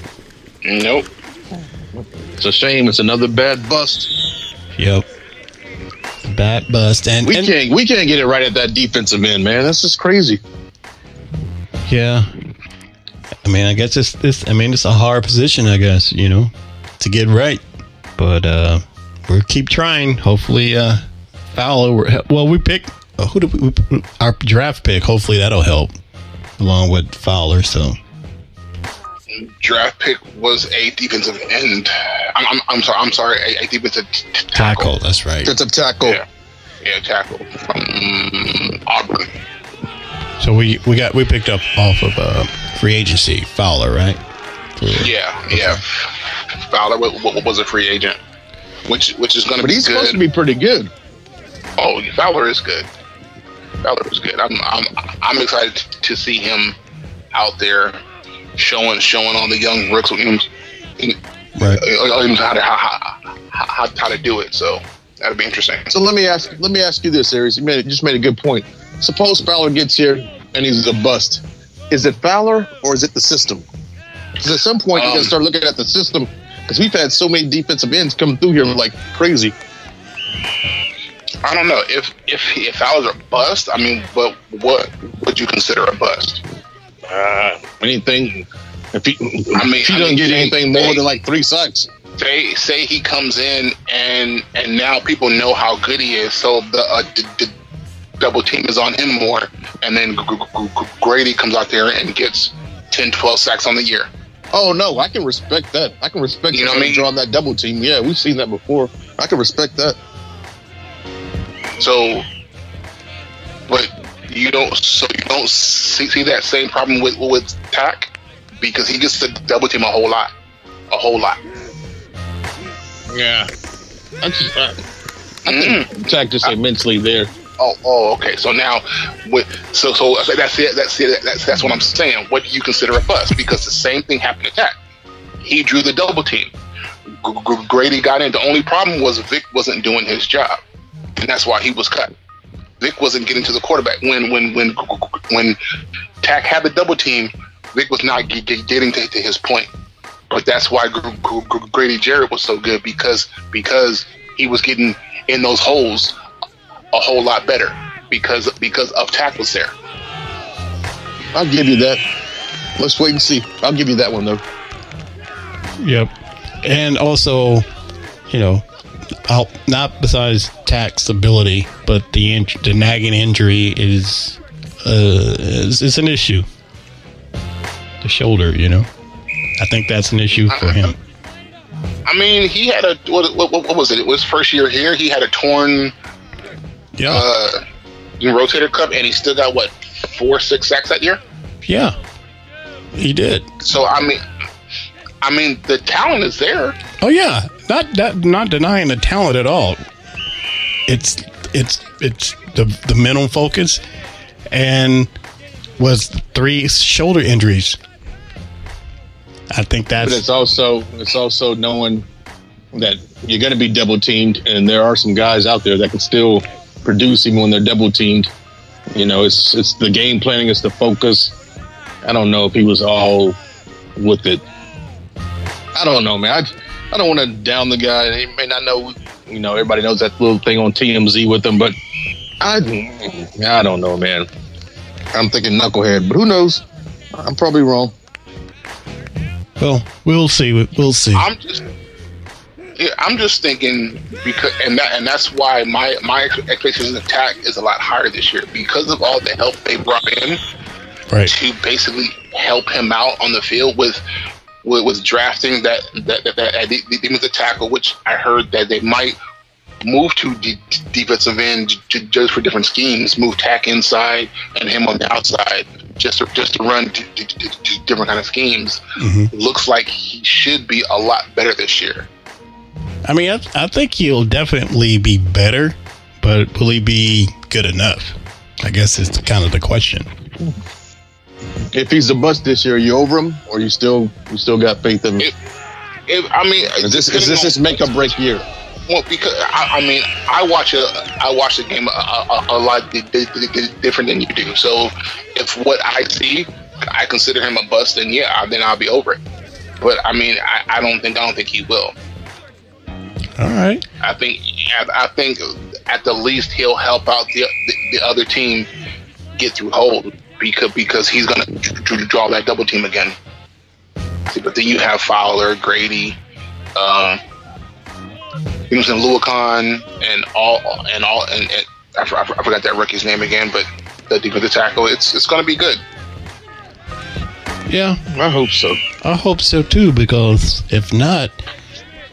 Nope. It's a shame. It's another bad bust. Yep. Bad bust and, We and- can't we can't get it right at that defensive end, man. That's just crazy. Yeah. I mean, I guess it's this. I mean, it's a hard position, I guess, you know, to get right. But uh we'll keep trying. Hopefully, uh Fowler. we're- Well, we picked. Uh, who did we, we? Our draft pick. Hopefully, that'll help along with Fowler. So Draft pick was a defensive end. I'm, I'm, I'm sorry. I'm sorry. A, a defensive t- t- tackle. That's right. Defensive tackle. Yeah. Yeah, tackle from Auburn. So we we got we picked up off of uh free agency Fowler, right? For- Yeah, yeah. Fowler wa- wa- was a free agent, which which is going to But be he's good. supposed to be pretty good. Oh, Fowler is good. Fowler is good. I'm I'm I'm excited to see him out there showing showing all the young rooks you know, Right. how to how, how, how, how to do it. So that'll be interesting. So let me ask let me ask you this, Aries. You made just made a good point. Suppose Fowler gets here and he's a bust. Is it Fowler or is it the system? Because at some point you Um, gotta start looking at the system because we've had so many defensive ends come through here like crazy. I don't know if if if I was a bust. I mean, but what would you consider a bust? Uh, anything if he I mean, if he I doesn't mean, get they- anything more they- than like three sacks. say say he comes in and and now people know how good he is, so the, uh, d- d- double team is on him more, and then G- G- G- Grady comes out there and gets 10, 12 sacks on the year. Oh no, I can respect that. I can respect You know what I mean? drawing that double team. Yeah, we've seen that before. I can respect that. So, but you don't so you don't see, see that same problem with with Takk because he gets to double team a whole lot, a whole lot. Yeah. I just, Mm. Takk just say mentally there. Oh, oh, okay. So now, with, so so that's it. That's it. That's that's what I'm saying. What do you consider a bust? Because the same thing happened to Takk. He drew the double team. Grady got in. The only problem was Vic wasn't doing his job, and that's why he was cut. Vic wasn't getting to the quarterback when when when when Takk had the double team. Vic was not ge- ge- getting to, to his point. But that's why G- G- G- Grady Jarrett was so good because because he was getting in those holes a whole lot better because because of Takk was there. I'll give you that. Let's wait and see. I'll give you that one though. Yep. And also, you know, out, not besides Takk's ability, but the in, the nagging injury is uh is, is an issue. The shoulder, you know, I think that's an issue for him. I mean, he had a what, what, what was it? It was first year here. He had a torn Yeah, uh, rotator cuff, and he still got what four, six sacks that year. yeah, he did. So I mean, I mean, the talent is there. Oh yeah, not that not denying the talent at all. It's it's it's the the mental focus, and was three shoulder injuries. I think that's. But it's also it's also knowing that you're going to be double teamed, and there are some guys out there that can still produce even when they're double teamed. You know, it's it's the game planning, it's the focus. I don't know if he was all with it. I don't know, man. I, I don't want to down the guy. He may not know. You know, everybody knows that little thing on TMZ with him, but I I don't know, man. I'm thinking knucklehead, but who knows? I'm probably wrong. well, we'll see. We'll see. I'm just, I'm just thinking because, and that, and that's why my my expectations of attack is a lot higher this year because of all the help they brought in Right. to basically help him out on the field with with, with drafting that that that, that the defensive tackle, which I heard that they might move to de- defensive end j- just for different schemes, move Takk inside and him on the outside, just to, just to run d- d- d- different kind of schemes. Mm-hmm. Looks like he should be a lot better this year. I mean, I, I think he'll definitely be better, but will he be good enough? I guess is kind of the question. If he's a bust this year, are you over him, or you still you still got faith in him? If, if I mean, Is this is this his make or break year? Well, because I, I mean, I watch a I watch the game a, a, a lot di- di- di- different than you do. So, if what I see, I consider him a bust, then yeah, I, then I'll be over it. But I mean, I, I don't think I don't think he will. All right. I think I, I think at the least he'll help out the the, the other team get through hold because because he's gonna dr- dr- draw that double team again. But then you have Fowler, Grady, um, you know, saying Luakon, and all and all and, and I, for- I for- I forgot that rookie's name again, but the defensive tackle. It's it's gonna be good. Yeah, I hope so. I hope so too, because if not,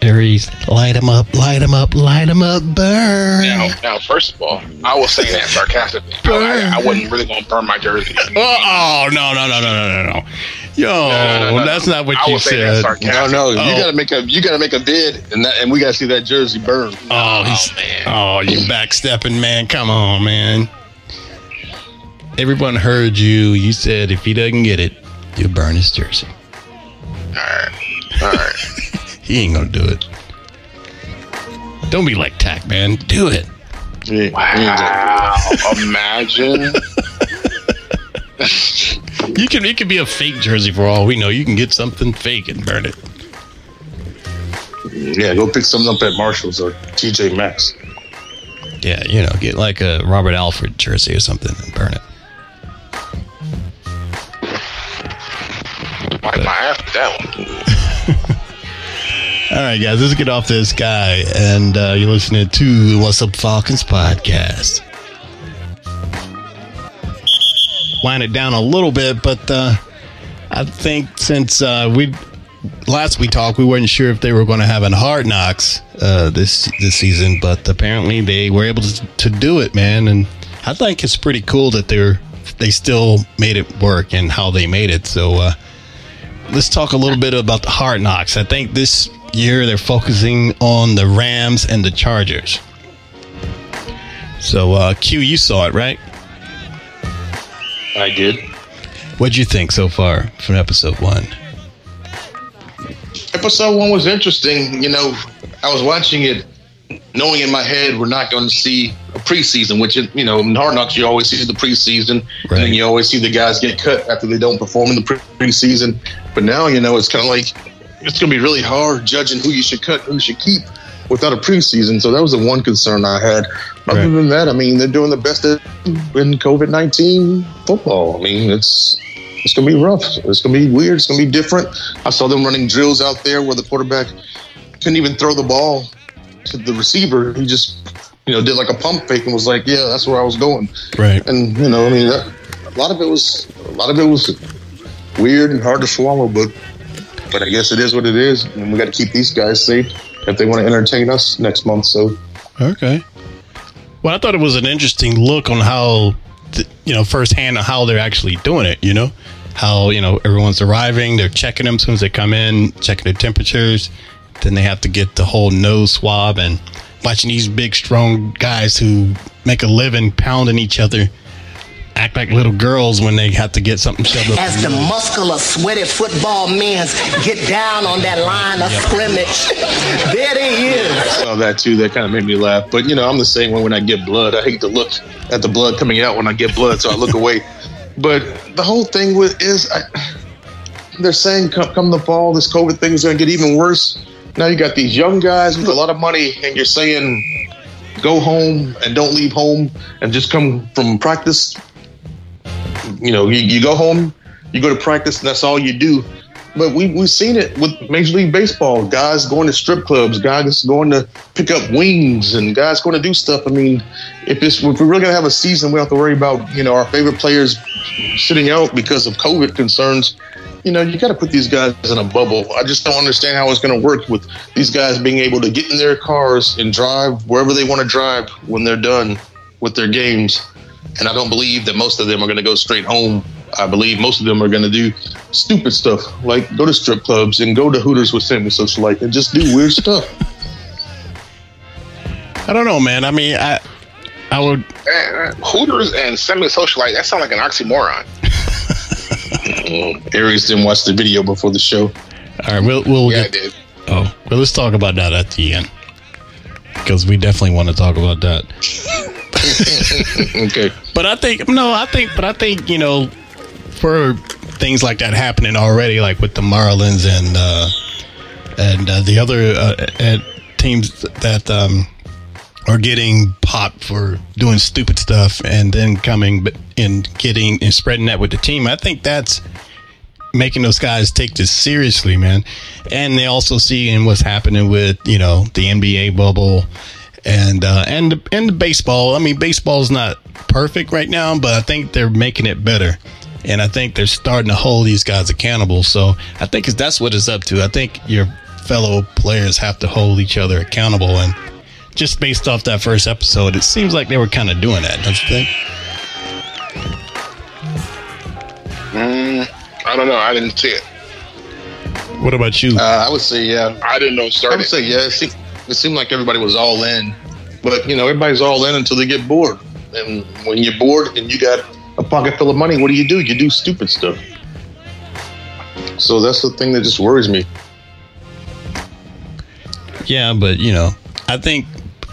Aries, light him up, light him up, light him up, burn. Now, now, first of all, I was saying that sarcastically. I, I, I wasn't really gonna burn my jersey. Oh, no, no, no, no, no, no, no. Yo, no, no, no. that's not what I you was saying that said. sarcastically. No, no, Oh. you gotta make a you gotta make a bid, and that, and we gotta see that jersey burn. Oh, he's, oh, man. oh, you backstepping, man. Come on, man. Everyone heard you. You said if he doesn't get it, you'll burn his jersey. All right, all right. He ain't gonna do it. Don't be like Takk, man. Do it. Wow! Imagine. You can. It could be a fake jersey for all we know. You can get something fake and burn it. yeah. Go pick something up at Marshalls or TJ Maxx. Yeah, you know, get like a Robert Alford jersey or something and burn it. Wipe my ass with that one. All right, guys, let's get off this guy, and uh, you're listening to What's Up Falcons podcast. Wind it down a little bit, but uh, I think since uh, we last we talked, we weren't sure if they were going to have a hard knocks uh, this this season, but apparently they were able to, to do it, man. And I think it's pretty cool that they're they still made it work and how they made it. So. Uh, let's talk a little bit about the hard knocks. I think this year they're focusing on the Rams and the Chargers. So, uh, Q, you saw it, right? I did. What'd you think so far from episode one? Episode one was interesting. You know, I was watching it knowing in my head we're not going to see a preseason, which, you know, in Hard Knocks, you always see the preseason. And then you always see the guys get cut after they don't perform in the pre- preseason. But now, you know, it's kind of like it's going to be really hard judging who you should cut, who you should keep without a preseason. So that was the one concern I had. Other Right. than that, I mean, they're doing the best in COVID 19 football. I mean, it's. It's gonna be rough. It's gonna be weird. It's gonna be different. I saw them running drills out there where the quarterback couldn't even throw the ball to the receiver. He just, you know, did like a pump fake and was like, "Yeah, that's where I was going." Right. And you know, I mean, that, a lot of it was a lot of it was weird and hard to swallow, but but I guess it is what it is, and we got to keep these guys safe if they want to entertain us next month. So Okay. Well, I thought it was an interesting look on how, th- you know, firsthand on how they're actually doing it. You know, how you know everyone's arriving, they're checking them as soon as they come in, checking their temperatures. Then they have to get the whole nose swab and watching these big, strong guys who make a living pounding each other act like little girls when they have to get something shoved up. As the muscular, sweaty football men get down on that line of scrimmage, there they is. I saw that too. That kind of made me laugh. But you know, I'm the same one when I get blood. I hate to look at the blood coming out when I get blood, so I look away. But the whole thing with is, I, they're saying come, come the fall, this COVID thing is going to get even worse. Now you got these young guys with a lot of money, and you're saying go home and don't leave home and just come from practice. You know, you, you go home, you go to practice, and that's all you do. But we we've seen it with Major League Baseball. Guys going to strip clubs, guys going to pick up wings, and guys going to do stuff. I mean, if it's if we're really gonna have a season, we don't have to worry about you know our favorite players sitting out because of COVID concerns. You know, you got to put these guys in a bubble. I just don't understand how it's going to work with these guys being able to get in their cars and drive wherever they want to drive when they're done with their games. And I don't believe that most of them are going to go straight home. I believe most of them are going to do stupid stuff like go to strip clubs and go to Hooters with Sammy Socialite and just do weird stuff. I don't know, man. I mean, I I would Eh, Hooters and semi-socialite, that sounds like an oxymoron. Aries didn't watch the video before the show. All right, we'll we'll Yeah, I get. did. Oh, well, let's talk about that at the end because we definitely want to talk about that. okay. But I think no, I think, but I think you know, for things like that happening already, like with the Marlins and uh, and uh, the other uh, uh, teams that um, are getting popped for doing stupid stuff and then coming and getting and spreading that with the team. I think that's making those guys take this seriously, man. And they also see in what's happening with you know the NBA bubble and uh, and the, and baseball. I mean, baseball's not perfect right now, but I think they're making it better. And I think they're starting to hold these guys accountable. So I think that's what it's up to. I think your fellow players have to hold each other accountable. And just based off that first episode, it seems like they were kind of doing that. Don't you think? Mm, I don't know. I didn't see it. What about you? Uh, I would say yeah. I didn't know it I would say yeah. It seemed, it seemed like everybody was all in, but you know everybody's all in until they get bored. And when you're bored and you got a pocket full of money, what do you do? You do stupid stuff. So that's the thing that just worries me. Yeah, but you know, I think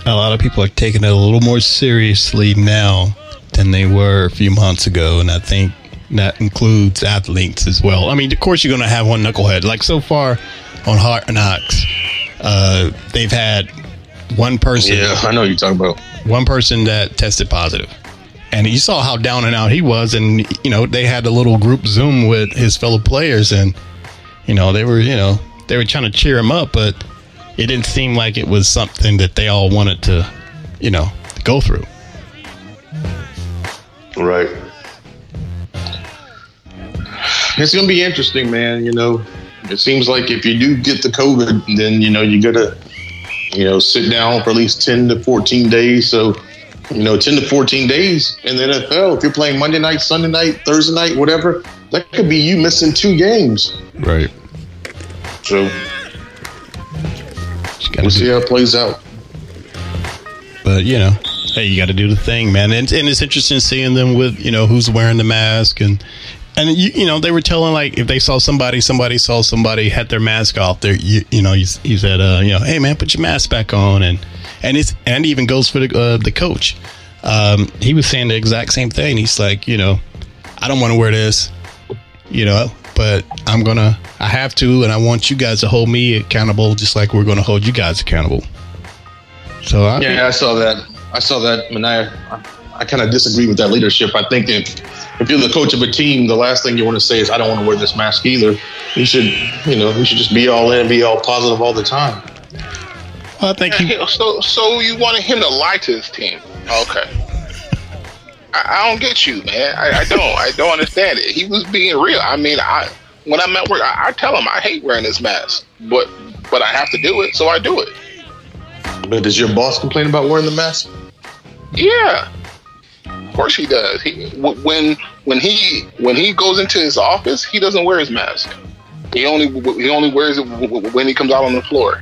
a lot of people are taking it a little more seriously now than they were a few months ago, and I think that includes athletes as well. I mean, of course, you're going to have one knucklehead. Like so far on Hard Knocks, uh, they've had one person, Yeah, I know you're talking about. one person that tested. And you saw how down and out he was, and you know they had a little group Zoom with his fellow players, and you know they were, you know, they were trying to cheer him up, but it didn't seem like it was something that they all wanted to, you know, go through. Right. It's gonna be interesting, man. You know, it seems like if you do get the COVID, then you know you gotta, you know, sit down for at least ten to fourteen days. So, you know, ten to fourteen days in the NFL. If you're playing Monday night, Sunday night, Thursday night, whatever, that could be you missing two games. Right. So we'll see how it plays out. But you know, Hey, you got to do the thing, man. And, and it's interesting seeing them with you know who's wearing the mask and and you, you know they were telling like if they saw somebody, somebody saw somebody had their mask off. There, you, you know, he, he said, uh, you know, hey man, put your mask back on, and and it's and even goes for the uh, the coach. Um, he was saying the exact same thing. He's like, you know, I don't want to wear this, you know, but I'm gonna, I have to, and I want you guys to hold me accountable, just like we're gonna hold you guys accountable. So I, Yeah, I saw that. I saw that, and I, I kind of disagree with that leadership. I think if if you're the coach of a team, the last thing you want to say is, "I don't want to wear this mask either." You should, you know, you should just be all in, and be all positive all the time. I think he, so. So you wanted him to lie to his team? Okay. I, I don't get you, man. I, I don't. I don't understand it. He was being real. I mean, I when I'm at work, I, I tell him I hate wearing this mask, but but I have to do it, so I do it. But does your boss complain about wearing the mask? Yeah, of course he does. He when when he when he goes into his office, he doesn't wear his mask. He only he only wears it w- w- when he comes out on the floor.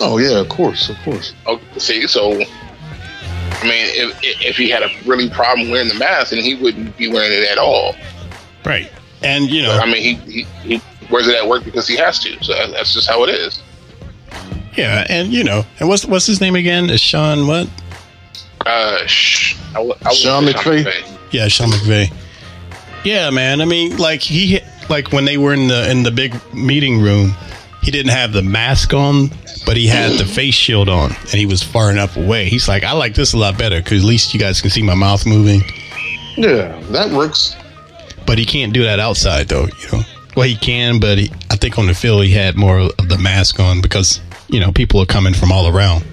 Oh yeah, of course, of course. Oh, see, so I mean, if if he had a really problem wearing the mask, then he wouldn't be wearing it at all. Right, and you know, I mean, he he, he wears it at work because he has to. So that's just how it is. yeah, and you know, and what's what's his name again? Is Sean what? Uh, sh- I, w- I Sean wouldn't McVay. Yeah, Sean McVay. Yeah, man. I mean, like he like when they were in the in the big meeting room, he didn't have the mask on, but he had the face shield on, and he was far enough away. He's like, I like this a lot better because at least you guys can see my mouth moving. Yeah, that works. But he can't do that outside, though. You know, well he can, but he, I think on the field he had more of the mask on because you know people are coming from all around.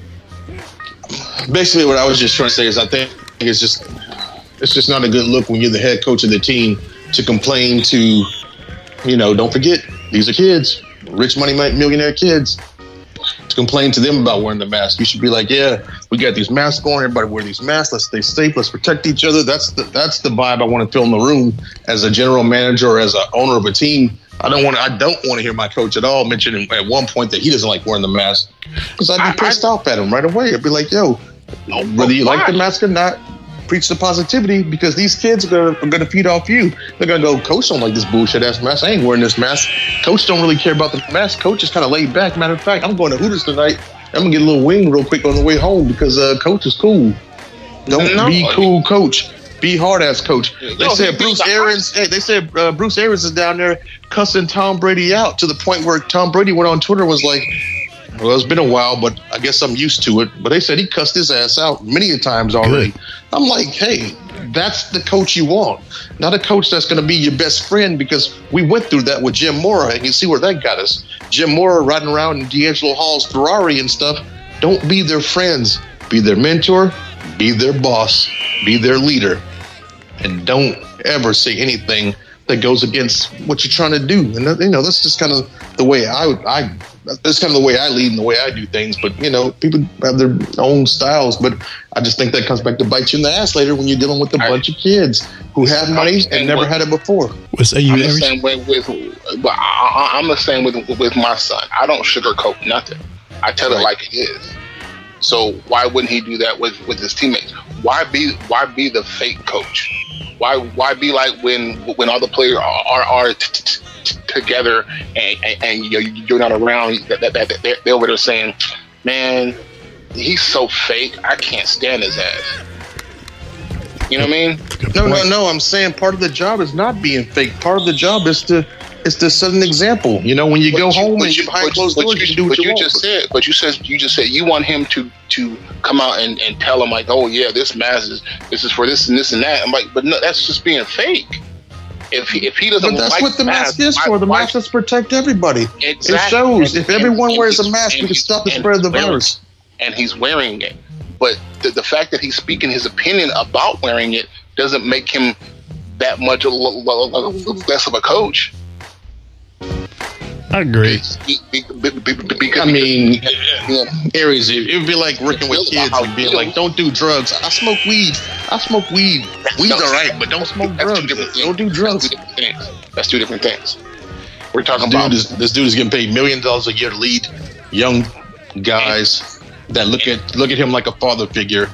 Basically, what I was just trying to say is, I think it's just it's just not a good look when you're the head coach of the team to complain to, you know, don't forget these are kids, rich money millionaire kids. To complain to them about wearing the mask, you should be like, "Yeah, we got these masks on. Everybody wear these masks. Let's stay safe. Let's protect each other." That's the that's the vibe I want to feel in the room as a general manager or as an owner of a team. I don't want to. I don't want to hear my coach at all mention at one point that he doesn't like wearing the mask because I'd be pissed off at him right away. I'd be like, "Yo, whether you like the mask or not, preach the positivity because these kids are gonna, are gonna feed off you. They're gonna go, Coach don't like this bullshit ass mask. I ain't wearing this mask. Coach don't really care about the mask. Coach is kind of laid back. Matter of fact, I'm going to Hooters tonight. I'm gonna get a little wing real quick on the way home because uh, Coach is cool. Don't No. be cool, Coach. Be hard ass coach. They No, said Bruce Arians. Hey, they said uh, Bruce Arians is down there cussing Tom Brady out to the point where Tom Brady went on Twitter and was like, "Well, it's been a while, but I guess I'm used to it." But they said he cussed his ass out many a times already. I'm like, hey, that's the coach you want, not a coach that's going to be your best friend because we went through that with Jim Mora, and you see where that got us. Jim Mora riding around in DeAngelo Hall's Ferrari and stuff. Don't be their friends. Be their mentor. Be their boss. Be their leader and don't ever say anything that goes against what you're trying to do. And you know, that's just kind of the way I would. I that's kind of the way I lead and the way I do things. But you know, people have their own styles. But I just think that comes back to bite you in the ass later when you're dealing with a bunch of kids who have money and never had it before. Was I'm the same way with, but I, I- I'm the same with with my son. I don't sugarcoat nothing. I tell it like it is. So why wouldn't he do that with with his teammates? Why be why be the fake coach? Why why be like when when all the players are are, are t- t- t- together and, and, and you're, you're not around? That, that, that they're, they're over there saying, "Man, he's so fake. I can't stand his ass." You know what I mean? No, no, no. I'm saying part of the job is not being fake. Part of the job is to is to set an example. You know, when you go home and you're behind closed but doors, you, can do what but you, you want. just said, but you said you just said you want him to to come out and, and tell him like, oh yeah, this mask is this is for this and this and that. I'm like, but no, that's just being fake. If he, if he doesn't, But that's like what the mask is for. The mask is protect everybody. It shows And- if everyone and- wears a mask, we can stop the spread of the virus. and he's wearing it. But the, the fact that he's speaking his opinion about wearing it doesn't make him that much a l- l- l- less of a coach. I agree. Because I mean, Aries, it would be like working with kids and being like, "Don't do drugs." I smoke weed. I smoke weed. Weed's all right, but don't smoke drugs. Don't do drugs. That's two different things. We're talking This about dude is this dude is getting paid million dollars a year to lead young guys that look at look at him like a father figure,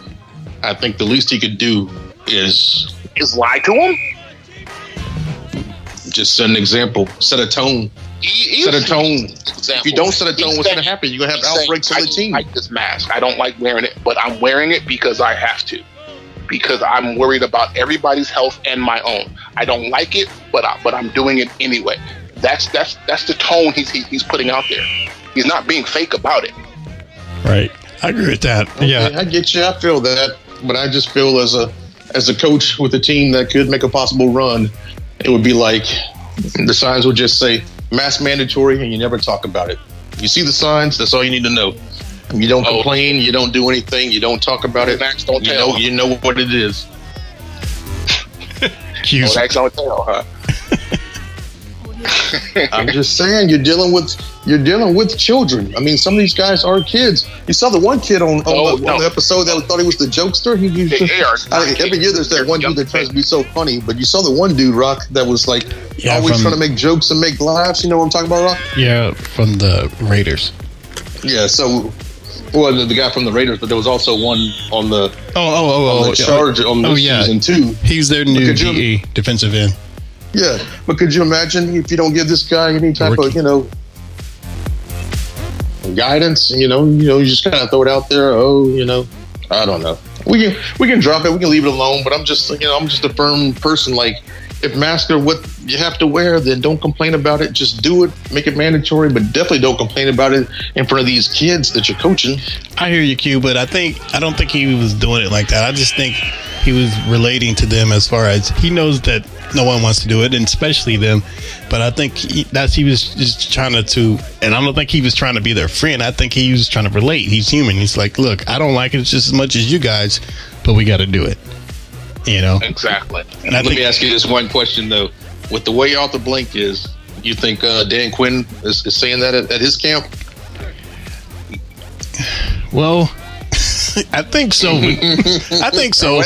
I think the least he could do is Is lie to him. just set an example, set a tone, He, set a tone. example. If you don't set a tone, He's what's going to happen? You're going to have he's saying, outbreaks on I the don't team. like this mask. I don't like wearing it, but I'm wearing it because I have to. Because I'm worried about everybody's health and my own. I don't like it, but I, but I'm doing it anyway. That's that's that's the tone he's he, he's putting out there. He's not being fake about it. Right. I agree with that. Yeah. I get you. I feel that, but I just feel as a as a coach with a team that could make a possible run, it would be like the signs would just say mask mandatory, and you never talk about it. You see the signs. That's all you need to know. You don't Oh. complain. You don't do anything. You don't talk about it. Max don't you tell. know. You know what it is. Hughes. Oh, don't tell, huh? I'm just saying, you're dealing with you're dealing with children. I mean, some of these guys are kids. You saw the one kid on, on, Oh, the, no. on the episode that thought he was the jokester. He, he They are I, not every year there's that one dude that tries to be so funny, but you saw the one dude, Rock, that was like Yeah, always from- trying to make jokes and make laughs. You know what I'm talking about, Rock? Yeah, from the Raiders. Yeah. So, well, the, the guy from the Raiders, but there was also one on the Oh, oh, oh, on oh. the Charge on this oh, yeah. season too. He's their new Could DE, defensive end. Yeah, but could you imagine if you don't give this guy any type Rookie. of you know guidance? You know, you know, you just kind of throw it out there. Oh, you know, I don't know. We can we can drop it. We can leave it alone. But I'm just you know I'm just a firm person. Like if masks are what you have to wear, then don't complain about it. Just do it. Make it mandatory. But definitely don't complain about it in front of these kids that you're coaching. I hear you, Q, but I think I don't think he was doing it like that. I just think he was relating to them as far as he knows that no one wants to do it, and especially them. But I think he, that's he was just trying to, to, and I don't think he was trying to be their friend. I think he was trying to relate. He's human. He's like, look, I don't like it just as much as you guys, but we got to do it. You know, Exactly. and Let think me ask you this one question though: With the way Arthur Blank is, you think uh, Dan Quinn is, is saying that at, at his camp? well, I think so. I think so.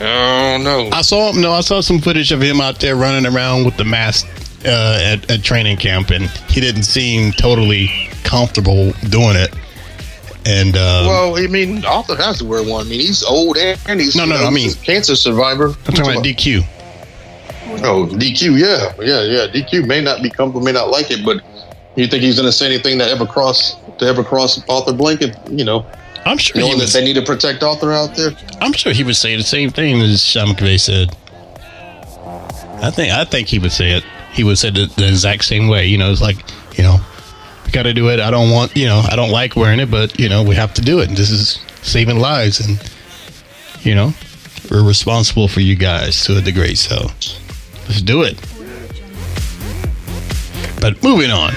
Oh no! I saw him. No, I saw some footage of him out there running around with the mask uh, at, at training camp, and he didn't seem totally comfortable doing it. And uh, Well, I mean, Arthur has to wear one. I mean, he's old and he's No, you no, know, no, I mean- cancer survivor. I'm talking about DQ. Oh, DQ, yeah, yeah, yeah. DQ may not be comfortable, may not like it, but you think he's going to say anything that ever cross to ever cross Arthur Blanket? You know, I'm sure he knowing that they need to protect Arthur out there. I'm sure he would say the same thing as Sean McVay said. I think. I think he would say it. He would say the, the exact same way. You know, it's like you know, we got to do it. I don't want. You know, I don't like wearing it, but you know, we have to do it. And This is saving lives, and you know, we're responsible for you guys to a degree. So let's do it. But moving on.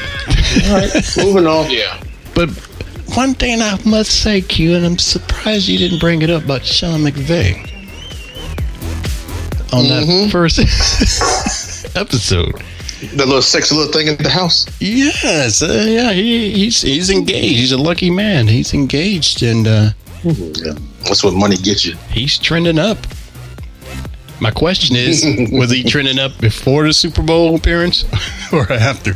All right, moving on. Yeah. But one thing I must say, Q, and I'm surprised you didn't bring it up about Sean McVay on that first episode. That little sexy little thing in the house. Yes, uh, yeah, he, he's he's engaged. He's a lucky man. He's engaged, and uh, Yeah. That's what money gets you. he's trending up. My question is, was he trending up before the Super Bowl appearance or after?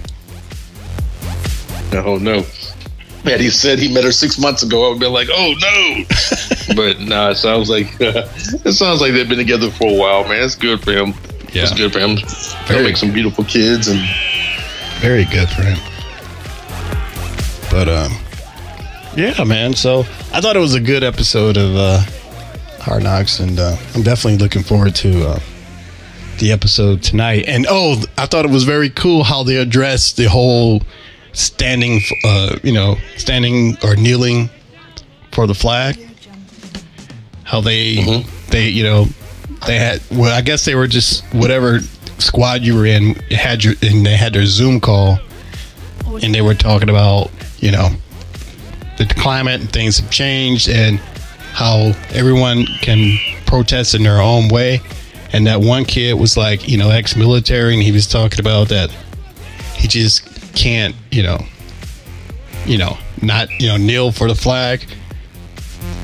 Oh no. Had he said he met her six months ago, I would be like, "Oh no!" but nah, it sounds like it sounds like they've been together for a while, man. It's good for him. Yeah. It's good for him. Very- He'll make some beautiful kids, and Very good for him. But um, yeah, man. So I thought it was a good episode of uh, Hard Knocks, and uh, I'm definitely looking forward to uh, the episode tonight. And oh, I thought it was very cool how they addressed the whole standing, uh, you know, standing or kneeling for the flag. How they they you know they had well, I guess they were just whatever squad you were in had your and they had their Zoom call, and they were talking about you know the climate and things have changed and how everyone can protest in their own way. And that one kid was like, you know, ex-military, and he was talking about that he just can't, you know, you know, not you know kneel for the flag.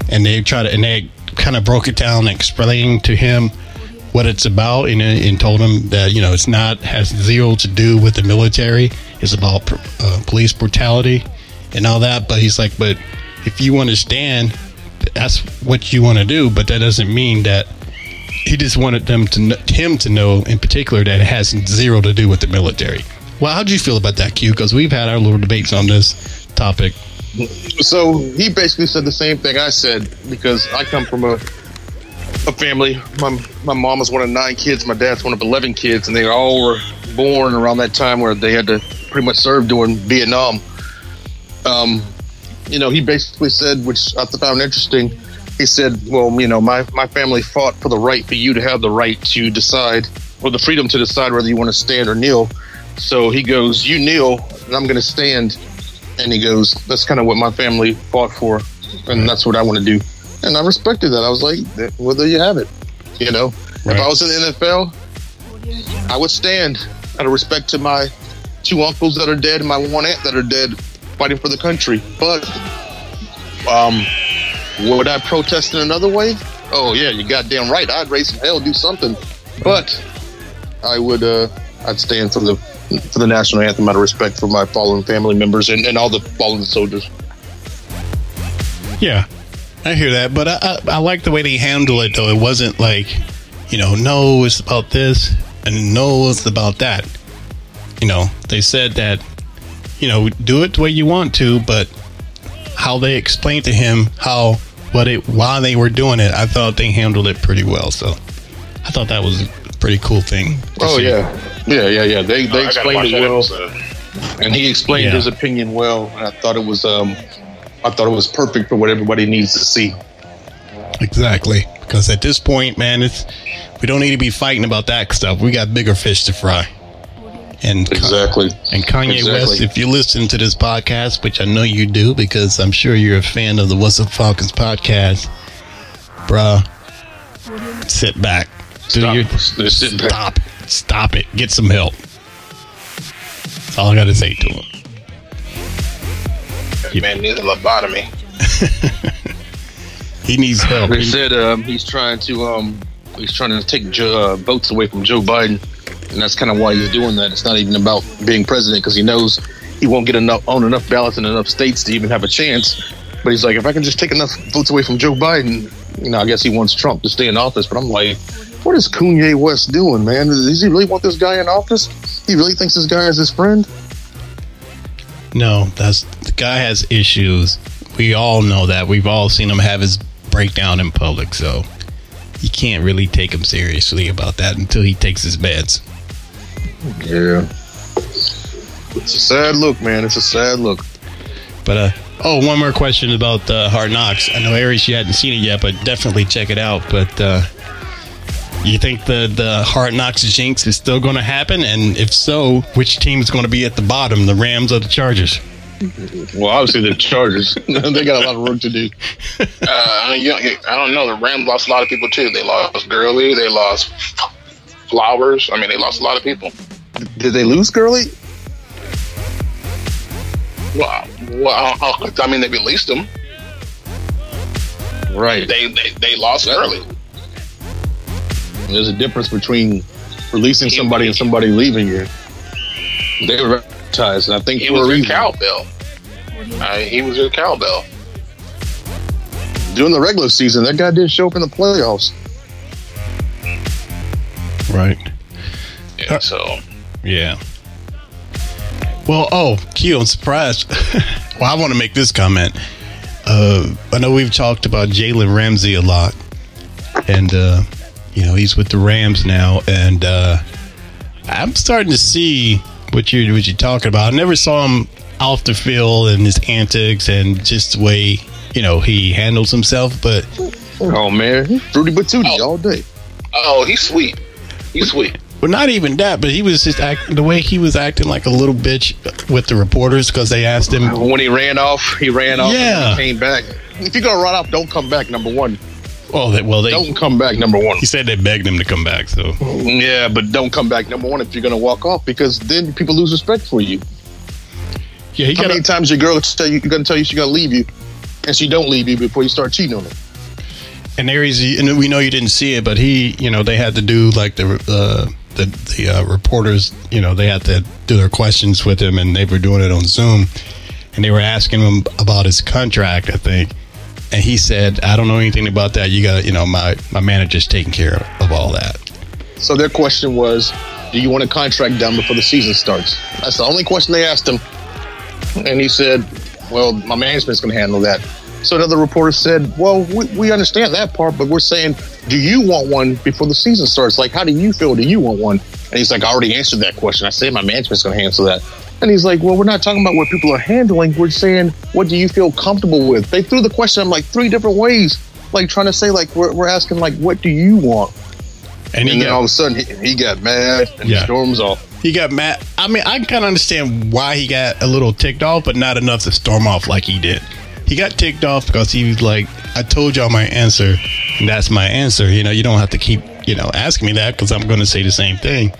And they try to, and they kind of broke it down and explained to him what it's about, and, and told him that you know it's not has zero to do with the military. It's about uh, police brutality and all that. But he's like, but if you understand that's what you want to do, but that doesn't mean that he just wanted them to him to know in particular that it has zero to do with the military. Well, how do you feel about that, Q? Because we've had our little debates on this topic. So he basically said the same thing I said because I come from a a family. My my mom was one of nine kids. My dad's one of eleven kids, and they all were born around that time where they had to pretty much serve during Vietnam. Um, you know, he basically said, which I found interesting. He said, "Well, you know, my my family fought for the right for you to have the right to decide, or the freedom to decide whether you want to stand or kneel." So he goes, "You kneel, and I'm going to stand." And he goes, "That's kind of what my family fought for, and that's what I want to do." And I respected that. I was like, "Well, there you have it." You know, if I was in the NFL, I would stand out of respect to my two uncles that are dead and my one aunt that are dead, fighting for the country. But um, would I protest in another way? Oh yeah, you goddamn right. I'd raise some hell, do something. But I would, uh, I'd stand for the for the national anthem out of respect for my fallen family members and, and all the fallen soldiers. Yeah, I hear that, but I, I, I like the way they handle it. Though it wasn't like, you know, no, it's about this, and no, it's about that. You know, they said that, you know, do it the way you want to, but how they explained to him how what it why they were doing it, I thought they handled it pretty well. So I thought that was a pretty cool thing. Oh see. yeah, yeah, yeah, yeah. They they I gotta explained it well, and he explained Yeah. his opinion well. And I thought it was um, I thought it was perfect for what everybody needs to see. Exactly. Because at this point, man, it's we don't need to be fighting about that stuff. We got bigger fish to fry. And Exactly. and Kanye Exactly. West, if you listen to this podcast, which I know you do, because I'm sure you're a fan of the What's Up Falcons podcast, bruh, sit back. Do Stop. your Just sit back. Stop, stop it. Get some help. That's all I got to say to him. Man needs a lobotomy. He needs help. They He- said um, he's trying to um, he's trying to take Joe, uh, votes away from Joe Biden, and that's kind of why he's doing that. It's not even about being president because he knows he won't get enough on enough ballots in enough states to even have a chance. But he's like, if I can just take enough votes away from Joe Biden, you know, I guess he wants Trump to stay in office. But I'm like, what is Kanye West doing, man? Does he really want this guy in office? He really thinks this guy is his friend? No, that's the guy has issues. We all know that. We've all seen him have his breakdown in public, so you can't really take him seriously about that until he takes his meds. Yeah. It's a sad look, man. It's a sad look. But uh oh, one more question about uh, Hard Knocks. I know Aries, you hadn't seen it yet, but definitely check it out. But uh you think the the Hard Knocks jinx is still going to happen? And if so, which team is going to be at the bottom, the Rams or the Chargers? Well, obviously the Chargers. they got a lot of work to do. Uh, I, mean, you don't- I don't know. The Rams lost a lot of people too. They lost Gurley. They lost Flowers. I mean, they lost a lot of people. Did they lose Gurley? Well, well I I mean, they released them. Right. They they, they lost Gurley. There's a difference between releasing somebody and somebody leaving you. They were advertised, and I think He for was a reason. cowbell. Uh, he was in cowbell. During the regular season, that guy didn't show up in the playoffs. Right. Yeah, so Yeah. Well, oh, Q, I'm surprised. well, I want to make this comment. Uh, I know we've talked about Jalen Ramsey a lot, and uh, you know he's with the Rams now, and uh, I'm starting to see what you what you're talking about. I never saw him off the field and his antics and just the way you know he handles himself, but Oh man, Fruity Batootie all day. Oh, he's sweet. He's sweet. But not even that. But he was just act the way he was acting like a little bitch with the reporters because they asked him. When he ran off, he ran off. Yeah. and came back. If you're gonna run off, don't come back. Number one, Oh, they, well, they don't come back. Number one. he said they begged him to come back. So Yeah, but don't come back. Number one, if you're gonna walk off, because then people lose respect for you. yeah, he How got many times your girl tell you gonna tell you she's gonna leave you, and she don't leave you before you start cheating on her? and Aries, and we know you didn't see it, but he, you know, they had to do like the uh, the the uh, reporters, you know, they had to do their questions with him, and they were doing it on Zoom, and they were asking him about his contract, I think, and he said, "I don't know anything about that. You got, you know, my my manager's taking care of, of all that." So their question was, "Do you want a contract done before the season starts?" That's the only question they asked him, and he said, "Well, my management's going to handle that." So another reporter said, "Well, we, we understand that part, but we're saying, do you want one before the season starts? Like, how do you feel? Do you want one?" And he's like, "I already answered that question. I said my management's going to handle that." And he's like, "Well, we're not talking about what people are handling. We're saying, what do you feel comfortable with?" They threw the question in like three different ways, like trying to say, like we're, we're asking, like, what do you want? And, And, he then got, all of a sudden, he, he got mad and Yeah. storms off. he got mad. I mean, I can kind of understand why he got a little ticked off, but not enough to storm off like he did. He got ticked off because he was like, "I told y'all my answer, and that's my answer." You know, you don't have to keep, you know, asking me that because I'm going to say the same thing.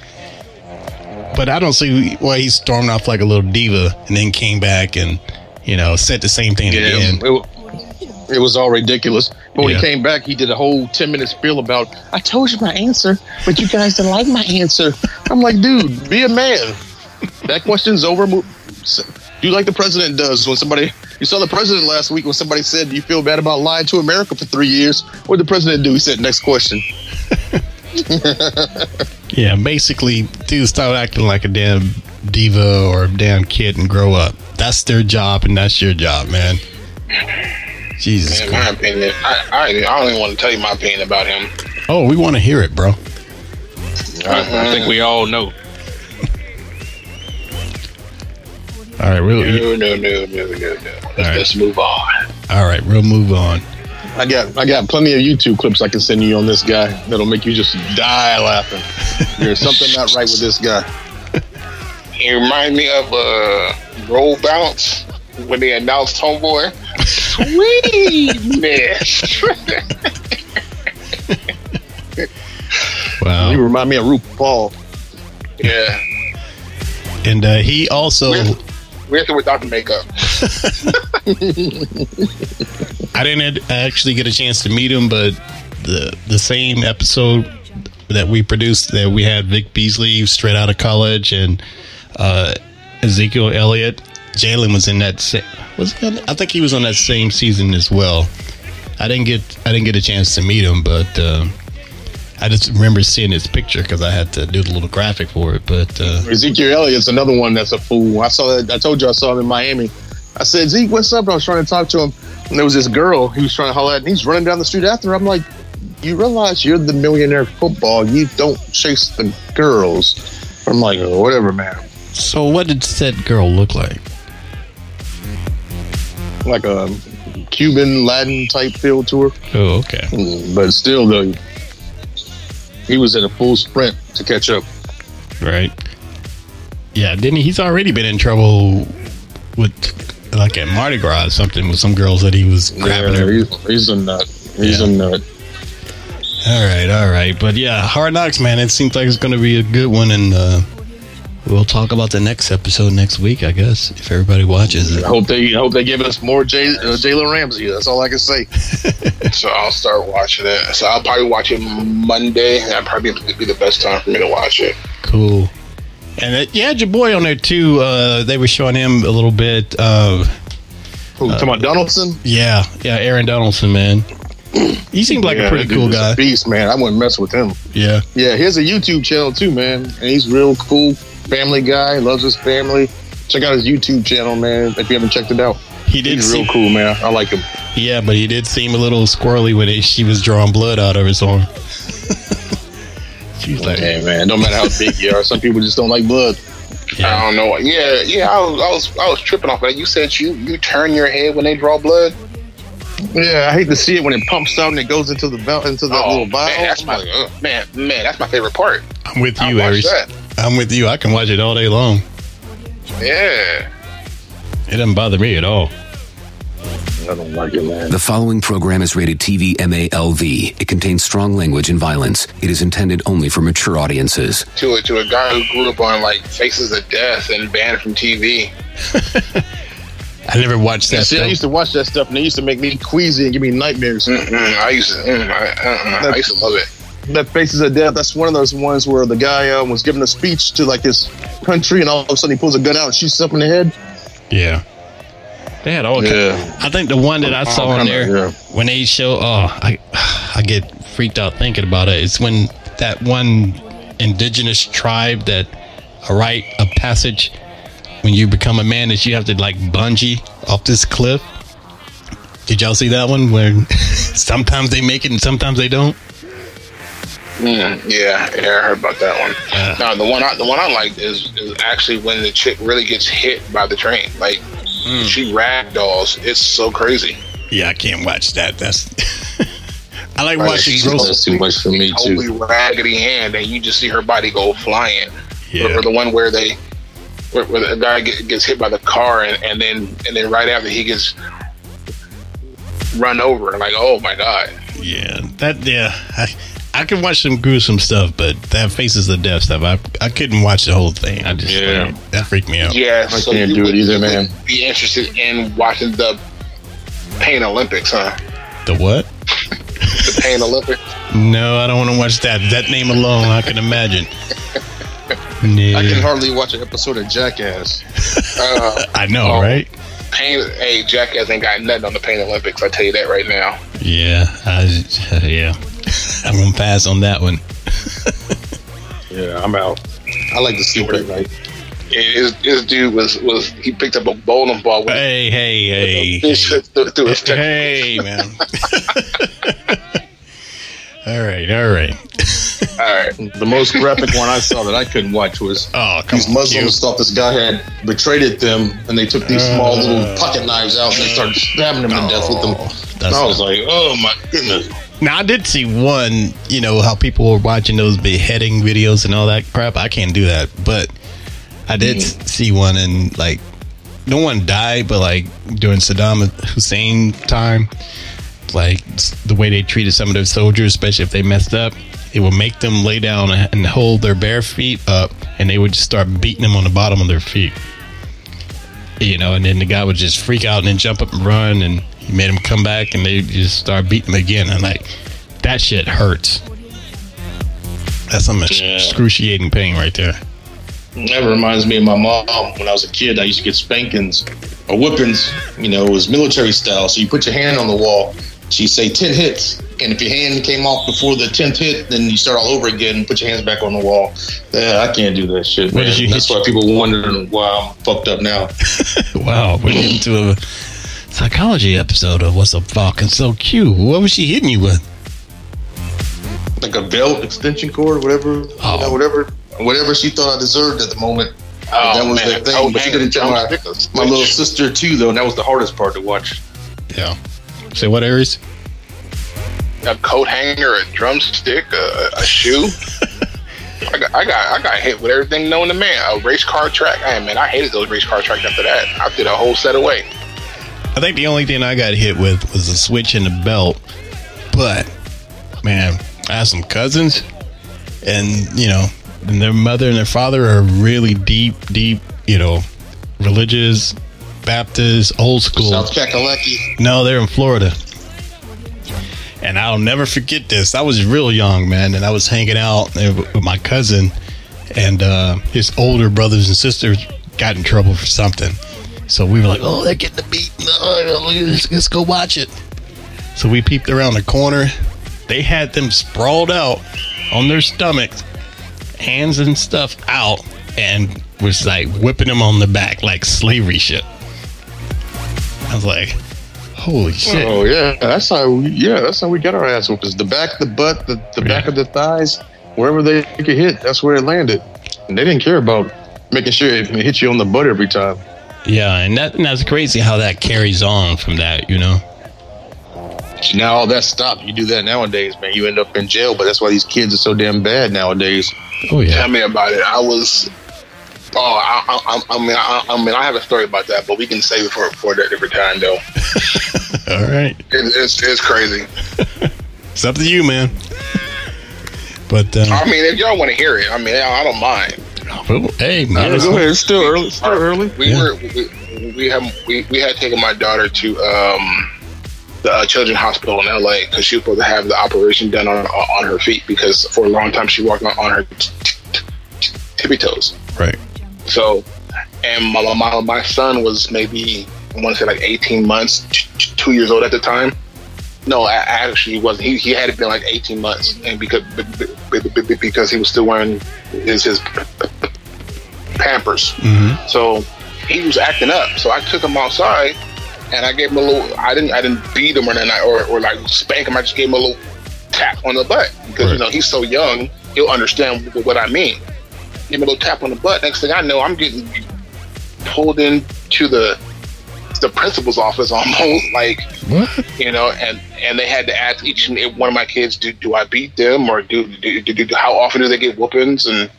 But I don't see why he stormed off like a little diva and then came back and, you know, said the same thing Yeah, again. it, it was all ridiculous. But when Yeah. he came back, he did a whole 10 minute spiel about, I told you my answer, but you guys didn't like my answer. I'm like, dude, be a man. That question's over. Do like the president does when somebody, you saw the president last week when somebody said, Do you feel bad about lying to America for three years? What did the president do? He said, Next question. Yeah, basically, dude, stop acting like a damn diva or a damn kid and grow up. That's their job, and that's your job, man. Jesus In my opinion, I, I, I don't even want to tell you my opinion about him. Oh, we want to hear it, bro. I, I think we all know. All right, real. No, no, no, no, no, no. Let's, right. let's move on. All right, we'll move on. I got I got plenty of YouTube clips I can send you on this guy that'll make you just die laughing. There's something not right with this guy. He remind me of uh, Roll Bounce when they announced Homeboy. Sweetness. Wow. You remind me of RuPaul. yeah. And uh, he also, With, with or without the makeup. I didn't actually get a chance to meet him, but the the same episode that we produced that we had Vic Beasley straight out of college and uh, Ezekiel Elliott. Jalen was in that. Sa- was he on, I think he was on that same season as well. I didn't get I didn't get a chance to meet him, but uh, I just remember seeing his picture because I had to do the little graphic for it. But uh, Ezekiel Elliott's another one that's a fool. I saw that. I told you I saw him in Miami. I said, Zeke, what's up? And I was trying to talk to him, and there was this girl he was trying to holler at, and he's running down the street after her. I'm like, you realize you're the millionaire football. You don't chase the girls. I'm like, oh, whatever, man. so, what did said girl look like? Like a Cuban Latin type feel to her, Oh, okay. Mm, but still, though, he was in a full sprint to catch up. Right. Yeah, didn't he? He's already been in trouble with, like at Mardi Gras or something, with some girls that he was grabbing. Yeah, her. he's, he's a nut. He's Yeah. a nut. All right, all right. But yeah, Hard Knocks, man, it seems like it's going to be a good one. And uh, we'll talk about the next episode next week, I guess, if everybody watches it. I hope they I hope they give us more Jay, uh, Jalen Ramsey. That's all I can say. So I'll start watching it. So I'll probably watch it Monday. That'd probably be the best time for me to watch it. Cool. And uh, you had your boy on there too. Uh, they were showing him a little bit. Uh, Who, talking about Donaldson? yeah, yeah, Aaron Donaldson, man. He seemed like a pretty dude cool was a guy. beast, man. I wouldn't mess with him. Yeah. Yeah, he has a YouTube channel too, man. And he's real cool, family guy, loves his family. Check out his YouTube channel, man. If you haven't checked it out, He did he's seem, real cool, man. I like him. Yeah, but he did seem a little squirrely when it, she was drawing blood out of his arm. She's like, Hey, man. No matter how big you are, some people just don't like blood. I don't know. Yeah, yeah. I was, I was, I was tripping off that. You said you, you turn your head when they draw blood. Yeah, I hate to see it when it pumps out and it goes into the belt into that oh, little vial. Oh, man, that's my I'm like, ugh. man, man. That's my favorite part. I'm with I'll you, watch Aries. that. I'm with you. I can watch it all day long. Yeah. It doesn't bother me at all. I don't like it, man. The following program is rated TV MALV. It contains strong language and violence. It is intended only for mature audiences. To a, to a guy who grew up on like Faces of Death and banned from TV. I never watched that. See, I used to watch that stuff, and it used to make me queasy and give me nightmares. Mm-mm, I used to, mm, I, uh-uh, I used to love it. That Faces a Death, that's one of those ones where the guy uh, was giving a speech to like his country, and all of a sudden he pulls a gun out and shoots himself in the head. Yeah. They had all. Yeah. Kind, I think the one that I saw All on kinda, there yeah. when they show. Oh, I I get freaked out thinking about it. It's when that one indigenous tribe that write a rite of passage when you become a man is you have to like bungee off this cliff. Did y'all see that one where sometimes they make it and sometimes they don't? Mm, yeah, yeah, I heard about that one. no, the one I, the one I liked is is actually when the chick really gets hit by the train. Like she ragdolls. It's so crazy. Yeah, I can't watch that. That's I like Right, watching gross. That's too much for me too. Raggedy hand, and you just see her body go flying. Yeah. Or, or the one where they where, where the guy get, gets hit by the car, and, and then and then right after he gets run over, like oh my god. Yeah, that yeah. I, I can watch some gruesome stuff, but that Faces of Death stuff, I I couldn't watch the whole thing. I just Yeah. like, that freaked me out. Yeah, I so can't you do it either, man. Be interested in watching the Pain Olympics, huh? The what? The Pain Olympics. No, I don't want to watch that. That name alone, I can imagine. Yeah. I can hardly watch an episode of Jackass. Uh, I know, Oh. right? Pain. Hey, Jackass ain't got nothing on the Pain Olympics. I tell you that right now. Yeah, I, yeah. I'm gonna pass on that one. Yeah, I'm out. I like to sleep at night. His, his dude was was he picked up a bowling ball with Hey, hey, hey, fish through, through his hey, man. all right, all right. All right. The most graphic one I saw that I couldn't watch was Oh, these on, Muslims thought this guy had betrayed them, and they took these small little uh, pocket knives out and they started stabbing him to death with them. And I was like, oh my goodness. Now I did see one, you know, how people were watching those beheading videos and all that crap. I can't do that, but I did Mm-hmm. see one and like no one died, but like during Saddam Hussein time, like the way they treated some of their soldiers, especially if they messed up, it would make them lay down and hold their bare feet up, and they would just start beating them on the bottom of their feet. You know, and then the guy would just freak out and then jump up and run, and he made him come back, and they just start beating him again. And like, that shit hurts. That's some Yeah. excruciating pain right there. That reminds me of my mom when I was a kid. I used to get spankings or whippings. You know, it was military style. So you put your hand on the wall. She'd say 10 hits. And if your hand came off before the 10th hit, then you start all over again and put your hands back on the wall. Yeah, I can't do that shit, What man. did you That's hit why people wondering why I'm fucked up now. Wow, we're getting to a psychology episode of What's Up Falcon So Cute. What was she hitting you with? Like a belt extension cord, whatever, you Oh. know, whatever, whatever she thought I deserved at the moment. Oh, that was man, the thing. coat But she didn't tell my, my little sister too, though, and that was the hardest part to watch. Yeah. Say what, Aries? A coat hanger, a drumstick, a, a shoe. I got, I got, I got hit with everything known to man. A race car track. Hey man, I hated those race car tracks after that. I threw a whole set away. I think the only thing I got hit with was a switch in the belt. But, man, I have some cousins, and, you know, and their mother and their father are really deep, deep, you know, religious, Baptist, old school. South Kakalaki. No, they're in Florida. And I'll never forget this. I was real young, man, and I was hanging out with my cousin, and uh, his older brothers and sisters got in trouble for something. So we were like, "Oh, they're getting the beat. Let's, let's go watch it." So we peeped around the corner. They had them sprawled out on their stomachs, hands and stuff out, and was like whipping them on the back like slavery shit. I was like, "Holy shit!" Oh yeah, that's how. We, yeah, that's how we got our ass whoopers. The back, the butt, the, the back of the thighs, wherever they could hit, that's where it landed. And they didn't care about making sure it hit you on the butt every time. Yeah, and that and that's crazy how that carries on from that, you know. Now all that stopped. You do that nowadays, man. You end up in jail. But that's why these kids are so damn bad nowadays. Oh yeah. Tell me about it. I was. Oh, I, I, I mean, I, I mean, I have a story about that, but we can save it for for a different time, though. All right, It, it's it's crazy. it's up to you, man. But uh, I mean, if y'all want to hear it, I mean, I, I don't mind. Well, hey, man, Yeah, go ahead. It's still early. It's still early. We Yeah. were we, we have we, we had taken my daughter to um the uh, children's hospital in LA because she was supposed to have the operation done on on her feet because for a long time she walked on, on her t- t- t- tippy toes. right? So, and my, my my son was maybe I want to say like 18 months, t- t- two years old at the time. No, a- actually, he wasn't. He, he had it been like 18 months, and because b- b- b- b- because he was still wearing his his Pampers. Mm-hmm. So he was acting up. So I took him outside, and I gave him a little. I didn't I didn't beat him or nothing, or or like spank him. I just gave him a little tap on the butt because you know he's so young. He'll understand wh- what I mean. Give him a little tap on the butt. Next thing I know, I'm getting pulled into the the principal's office almost like you know and and they had to ask each one of my kids do do i beat them or do do, do, do how often do they get whoopings and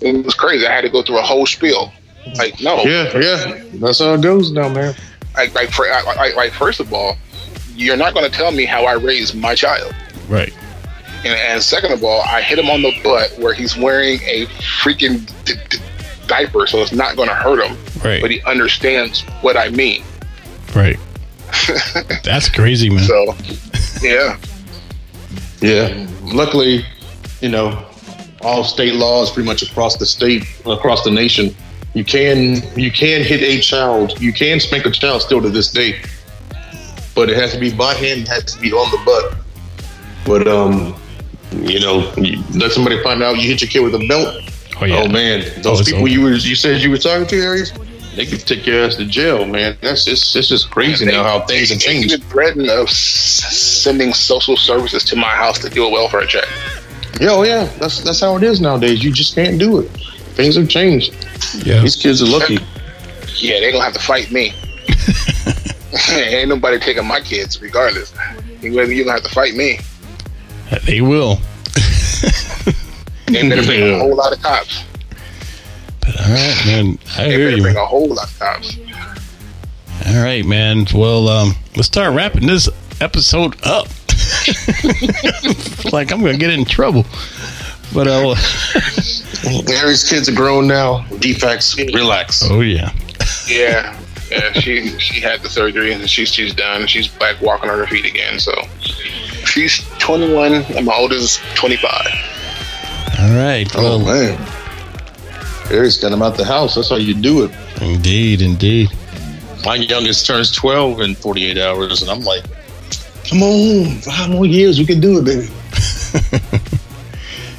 it was crazy i had to go through a whole spiel like no Yeah, yeah. That's how it goes now, man. like like, for, like, like, like first of all you're not going to tell me how i raise my child Right. and, and second of all i hit him on the butt where he's wearing a freaking d- d- diaper so it's not going to hurt him Right. but he understands what i mean Right. That's crazy, man. so yeah Yeah. Luckily, you know, all state laws pretty much across the state, across the nation, you can you can hit a child. You can spank a child still to this day, but it has to be by hand. It has to be on the butt. But um, you know, you let somebody find out you hit your kid with a belt. Oh, yeah. man, Oh, those it's people over. you were you said you were talking to, Aries, they could take your ass to jail, man. That's just it's just crazy now how things have changed. even threatened of sending social services to my house to do a welfare check. Yeah, oh yeah, that's that's how it is nowadays. You just can't do it. Things have changed. Yeah. These kids are lucky. Yeah, they're gonna have to fight me. Ain't nobody taking my kids, regardless. You gonna gonna have to fight me. They will. They better bring a whole lot of cops. All right, man. I They hear better you. bring a whole lot of cops. All right, man. Well, um, let's start wrapping this episode up. like I'm gonna get in trouble. But uh, Aries kids are grown now. Defects, relax. oh yeah. Yeah, yeah. She she had the surgery and she's she's done. She's back walking on her feet again. So she's 21 and my oldest is 25. All right. Oh Well, man. Aries got him out the house. That's how you do it. indeed, indeed. My youngest turns 12 in 48 hours, and I'm like, come on, five more years, we can do it, baby.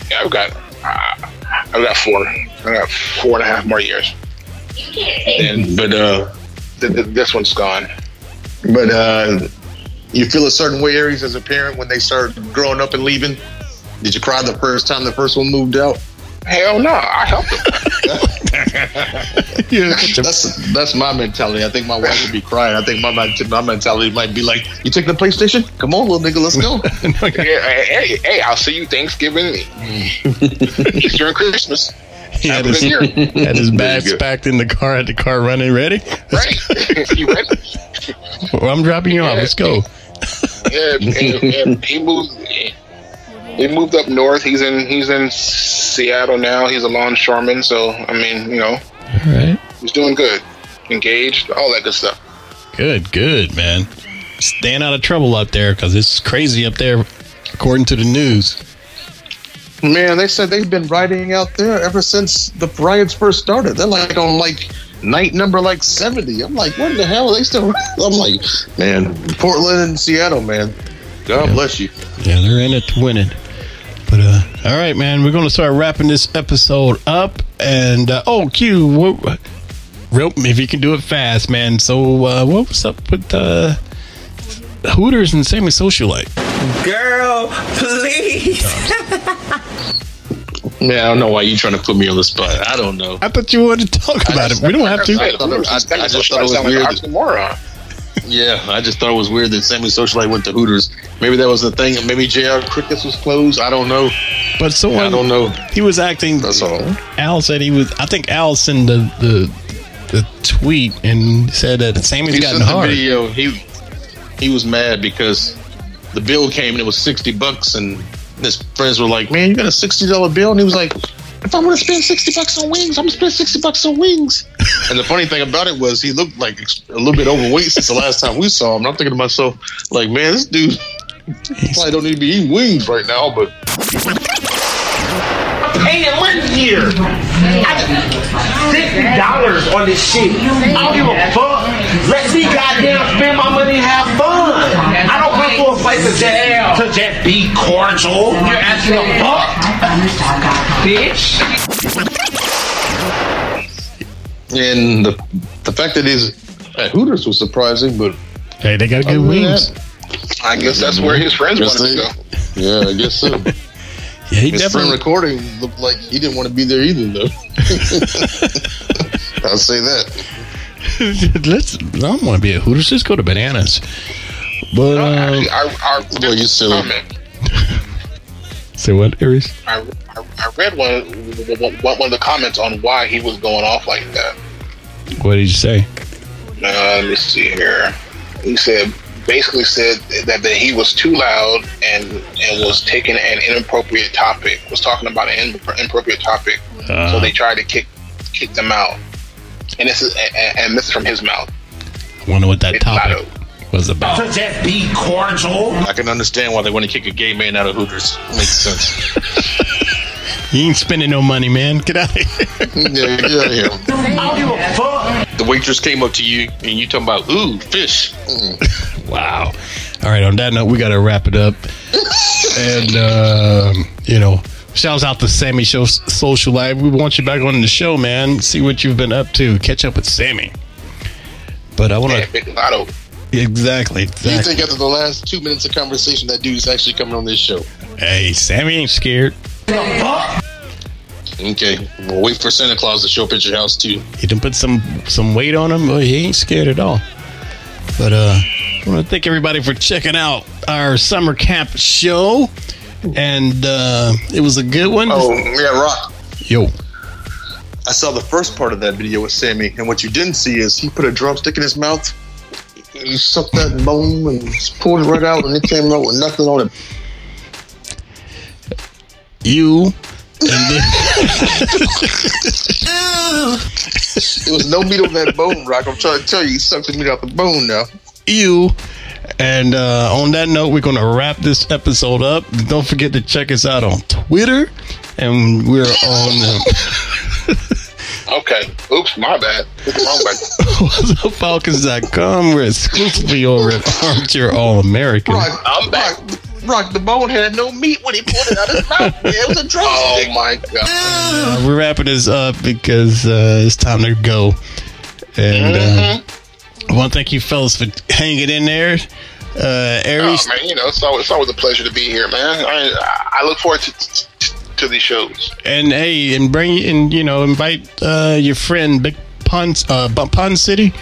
Yeah, I've got uh, I've got four. I got four and a half more years. And But uh, th- th- this one's gone. but uh, you feel a certain way, Aries, as a parent when they start growing up and leaving. Did you cry the first time the first one moved out? Hell no, I helped them. That's that's my mentality. I think my wife would be crying. I think my my mentality might be like, "You take the PlayStation? Come on, little nigga, let's go." yeah, hey, hey, hey, I'll see you Thanksgiving, Easter, and Christmas. He had Have a his, good year. had his bags packed in the car. Had the car running ready. Right? you ready? Well, I'm dropping you off. Let's go. Yeah, and, and he moved. He moved up north. He's in he's in Seattle now. He's a longshoreman. So I mean, you know, All right. he's doing good. Engaged, all that good stuff. Good, good, man. Staying out of trouble up there because it's crazy up there, according to the news. Man, they said they've been rioting out there ever since the riots first started. They're like on like night number like 70. I'm like, what the hell are they still? I'm like, man, Portland and Seattle, man. God bless you. Yeah, they're in it to win it. But uh, all right, man, we're gonna start wrapping this episode up. And uh, oh, Q, what, real, if you can do it fast, man. So uh, what was up with uh, Hooters and Sammy Socialite? Girl, please. Man, I don't know why you're trying to put me on the spot. I don't know. I thought you wanted to talk about it. We don't have I, to. thought it- I- I just thought it was Sound like weird. an oxymoron. Yeah, I just thought it was weird that Sammy Socialite went to Hooters. Maybe that was the thing. Maybe JR Crickets was closed. I don't know. But someone, I don't know. He was acting. That's all. Al said he was. I think Al sent the the, the tweet and said that Sammy's he gotten sent the hard. video. He he was mad because the bill came and it was sixty bucks, and his friends were like, "Man, you got a sixty dollar bill?" And he was like, "If I'm gonna spend sixty bucks on wings, I'm gonna spend sixty bucks on wings." and the funny thing about it was he looked like a little bit overweight since the last time we saw him. And I'm thinking to myself, like, man, this dude probably don't need to be eating wings right now, but Ain't it money? here. Fifty dollars on this shit. I don't give a fuck. Let me goddamn spend my money and have fun. I don't come to a place to just, to just be cordial. You're asking a fuck, bitch. And the the fact that he's at Hooters was surprising, but hey, they got good wings. I guess that's where his friends Guess wanted to go. Yeah, I guess so. Yeah, he His friend definitely. recording looked like he didn't want to be there either, though. I'll say that. Let's. I don't want to be a Hooters. Let's go to Bananas. But um, Actually, I, I, Boy, you silly. comment. say what, Aries? I, I, I read one, one one of the comments on why he was going off like that. What did you say? Uh, let me see here. He said basically said that, that he was too loud and and was taking an inappropriate topic. Was talking about an inappropriate topic, Uh. so they tried to kick kick them out. And this is and, and this is from his mouth. I wonder what that It's topic. Was about. To just be cordial. I can understand why they want to kick a gay man out of Hooters. Makes sense. You ain't spending no money, man. Get out of here. yeah, get out of here. I don't give a fuck. The waitress came up to you and you talking about ooh fish. Mm. Wow. All right. On that note, we got to wrap it up. and um, you know, shouts out to Sammy Show Social Live. We want you back on the show, man. See what you've been up to. Catch up with Sammy. But I want Yeah, to Big Lotto. exactly, You think after the last two minutes of conversation that dude's actually coming on this show? Hey, Sammy ain't scared. Okay, we'll wait for Santa Claus to show up at your house too. He done put some some weight on him, but he ain't scared at all. But uh, I want to thank everybody for checking out our summer camp show, and uh, it was a good one. Oh yeah, Rock. Yo, I saw the first part of that video with Sammy, and what you didn't see is he put a drumstick in his mouth. He sucked that bone and just pulled it right out, and it came out with nothing on it. you and then, There was no meat on that bone, Rock. I'm trying to tell you, he sucked the meat out the bone now. you. And uh, on that note, we're going to wrap this episode up. Don't forget to check us out on Twitter, and we're on um, Okay. Oops, my bad. What's the wrong button. Falcons.com. We're exclusively over at Armchair All American. Rock, I'm back. Rock, Rock, the bone had no meat when he pulled it out of his mouth. Yeah, it was a drumstick. Oh my god. Uh, we're wrapping this up because uh, it's time to go. And uh, I want to thank you fellas for hanging in there. Uh, Aries, Oh man, you know it's always, it's always a pleasure to be here, man. I I look forward to to, to these shows. and hey, and bring and you know invite uh, your friend Big Pun uh, Pun City.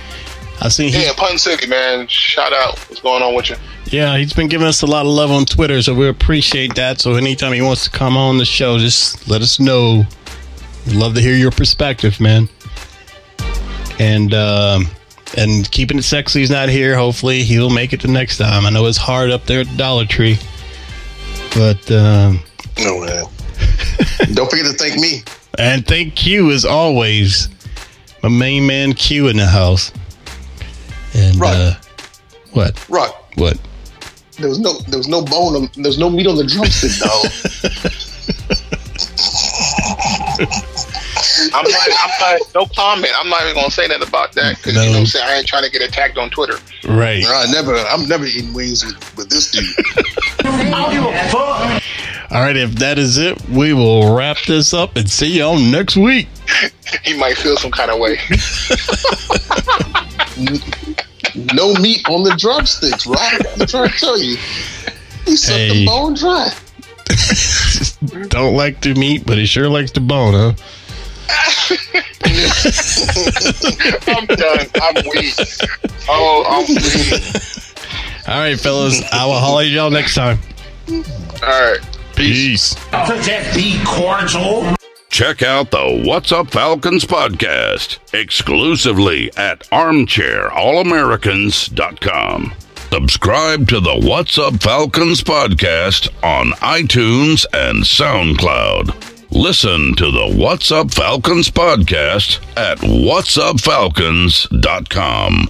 I seen he, Yeah, Pun City, man. Shout out. What's going on with you? yeah, he's been giving us a lot of love on Twitter, so we appreciate that. So anytime he wants to come on the show, just let us know. We'd love to hear your perspective, man. And um, and keeping it sexy is not here. Hopefully, he'll make it the next time. I know it's hard up there at Dollar Tree, but um, No, man. Don't forget to thank me. and thank Q as always, my main man Q in the house. And Right. uh, what? Rock, What? there was no there was no bone on there was no meat on the drumstick, dog. I'm not. I'm not. No comment. I'm not even gonna say nothing about that because you know what I'm saying I ain't trying to get attacked on Twitter. Right. I never I'm never eating wings with, with this dude. I don't give a fuck. All right, if that is it, we will wrap this up and see y'all next week. He might feel some kind of way. no meat on the drumsticks, right? I'm trying to tell you. He sucked Hey. the bone dry. Don't like the meat, but he sure likes the bone, huh? I'm done. I'm weak. Oh, I'm weak. All right, fellas, I will holler at y'all next time. All right. Peace. To just be cordial. Check out the What's Up Falcons podcast exclusively at armchairallamericans.com. Subscribe to the What's Up Falcons podcast on iTunes and SoundCloud. Listen to the What's Up Falcons podcast at whatsupfalcons.com.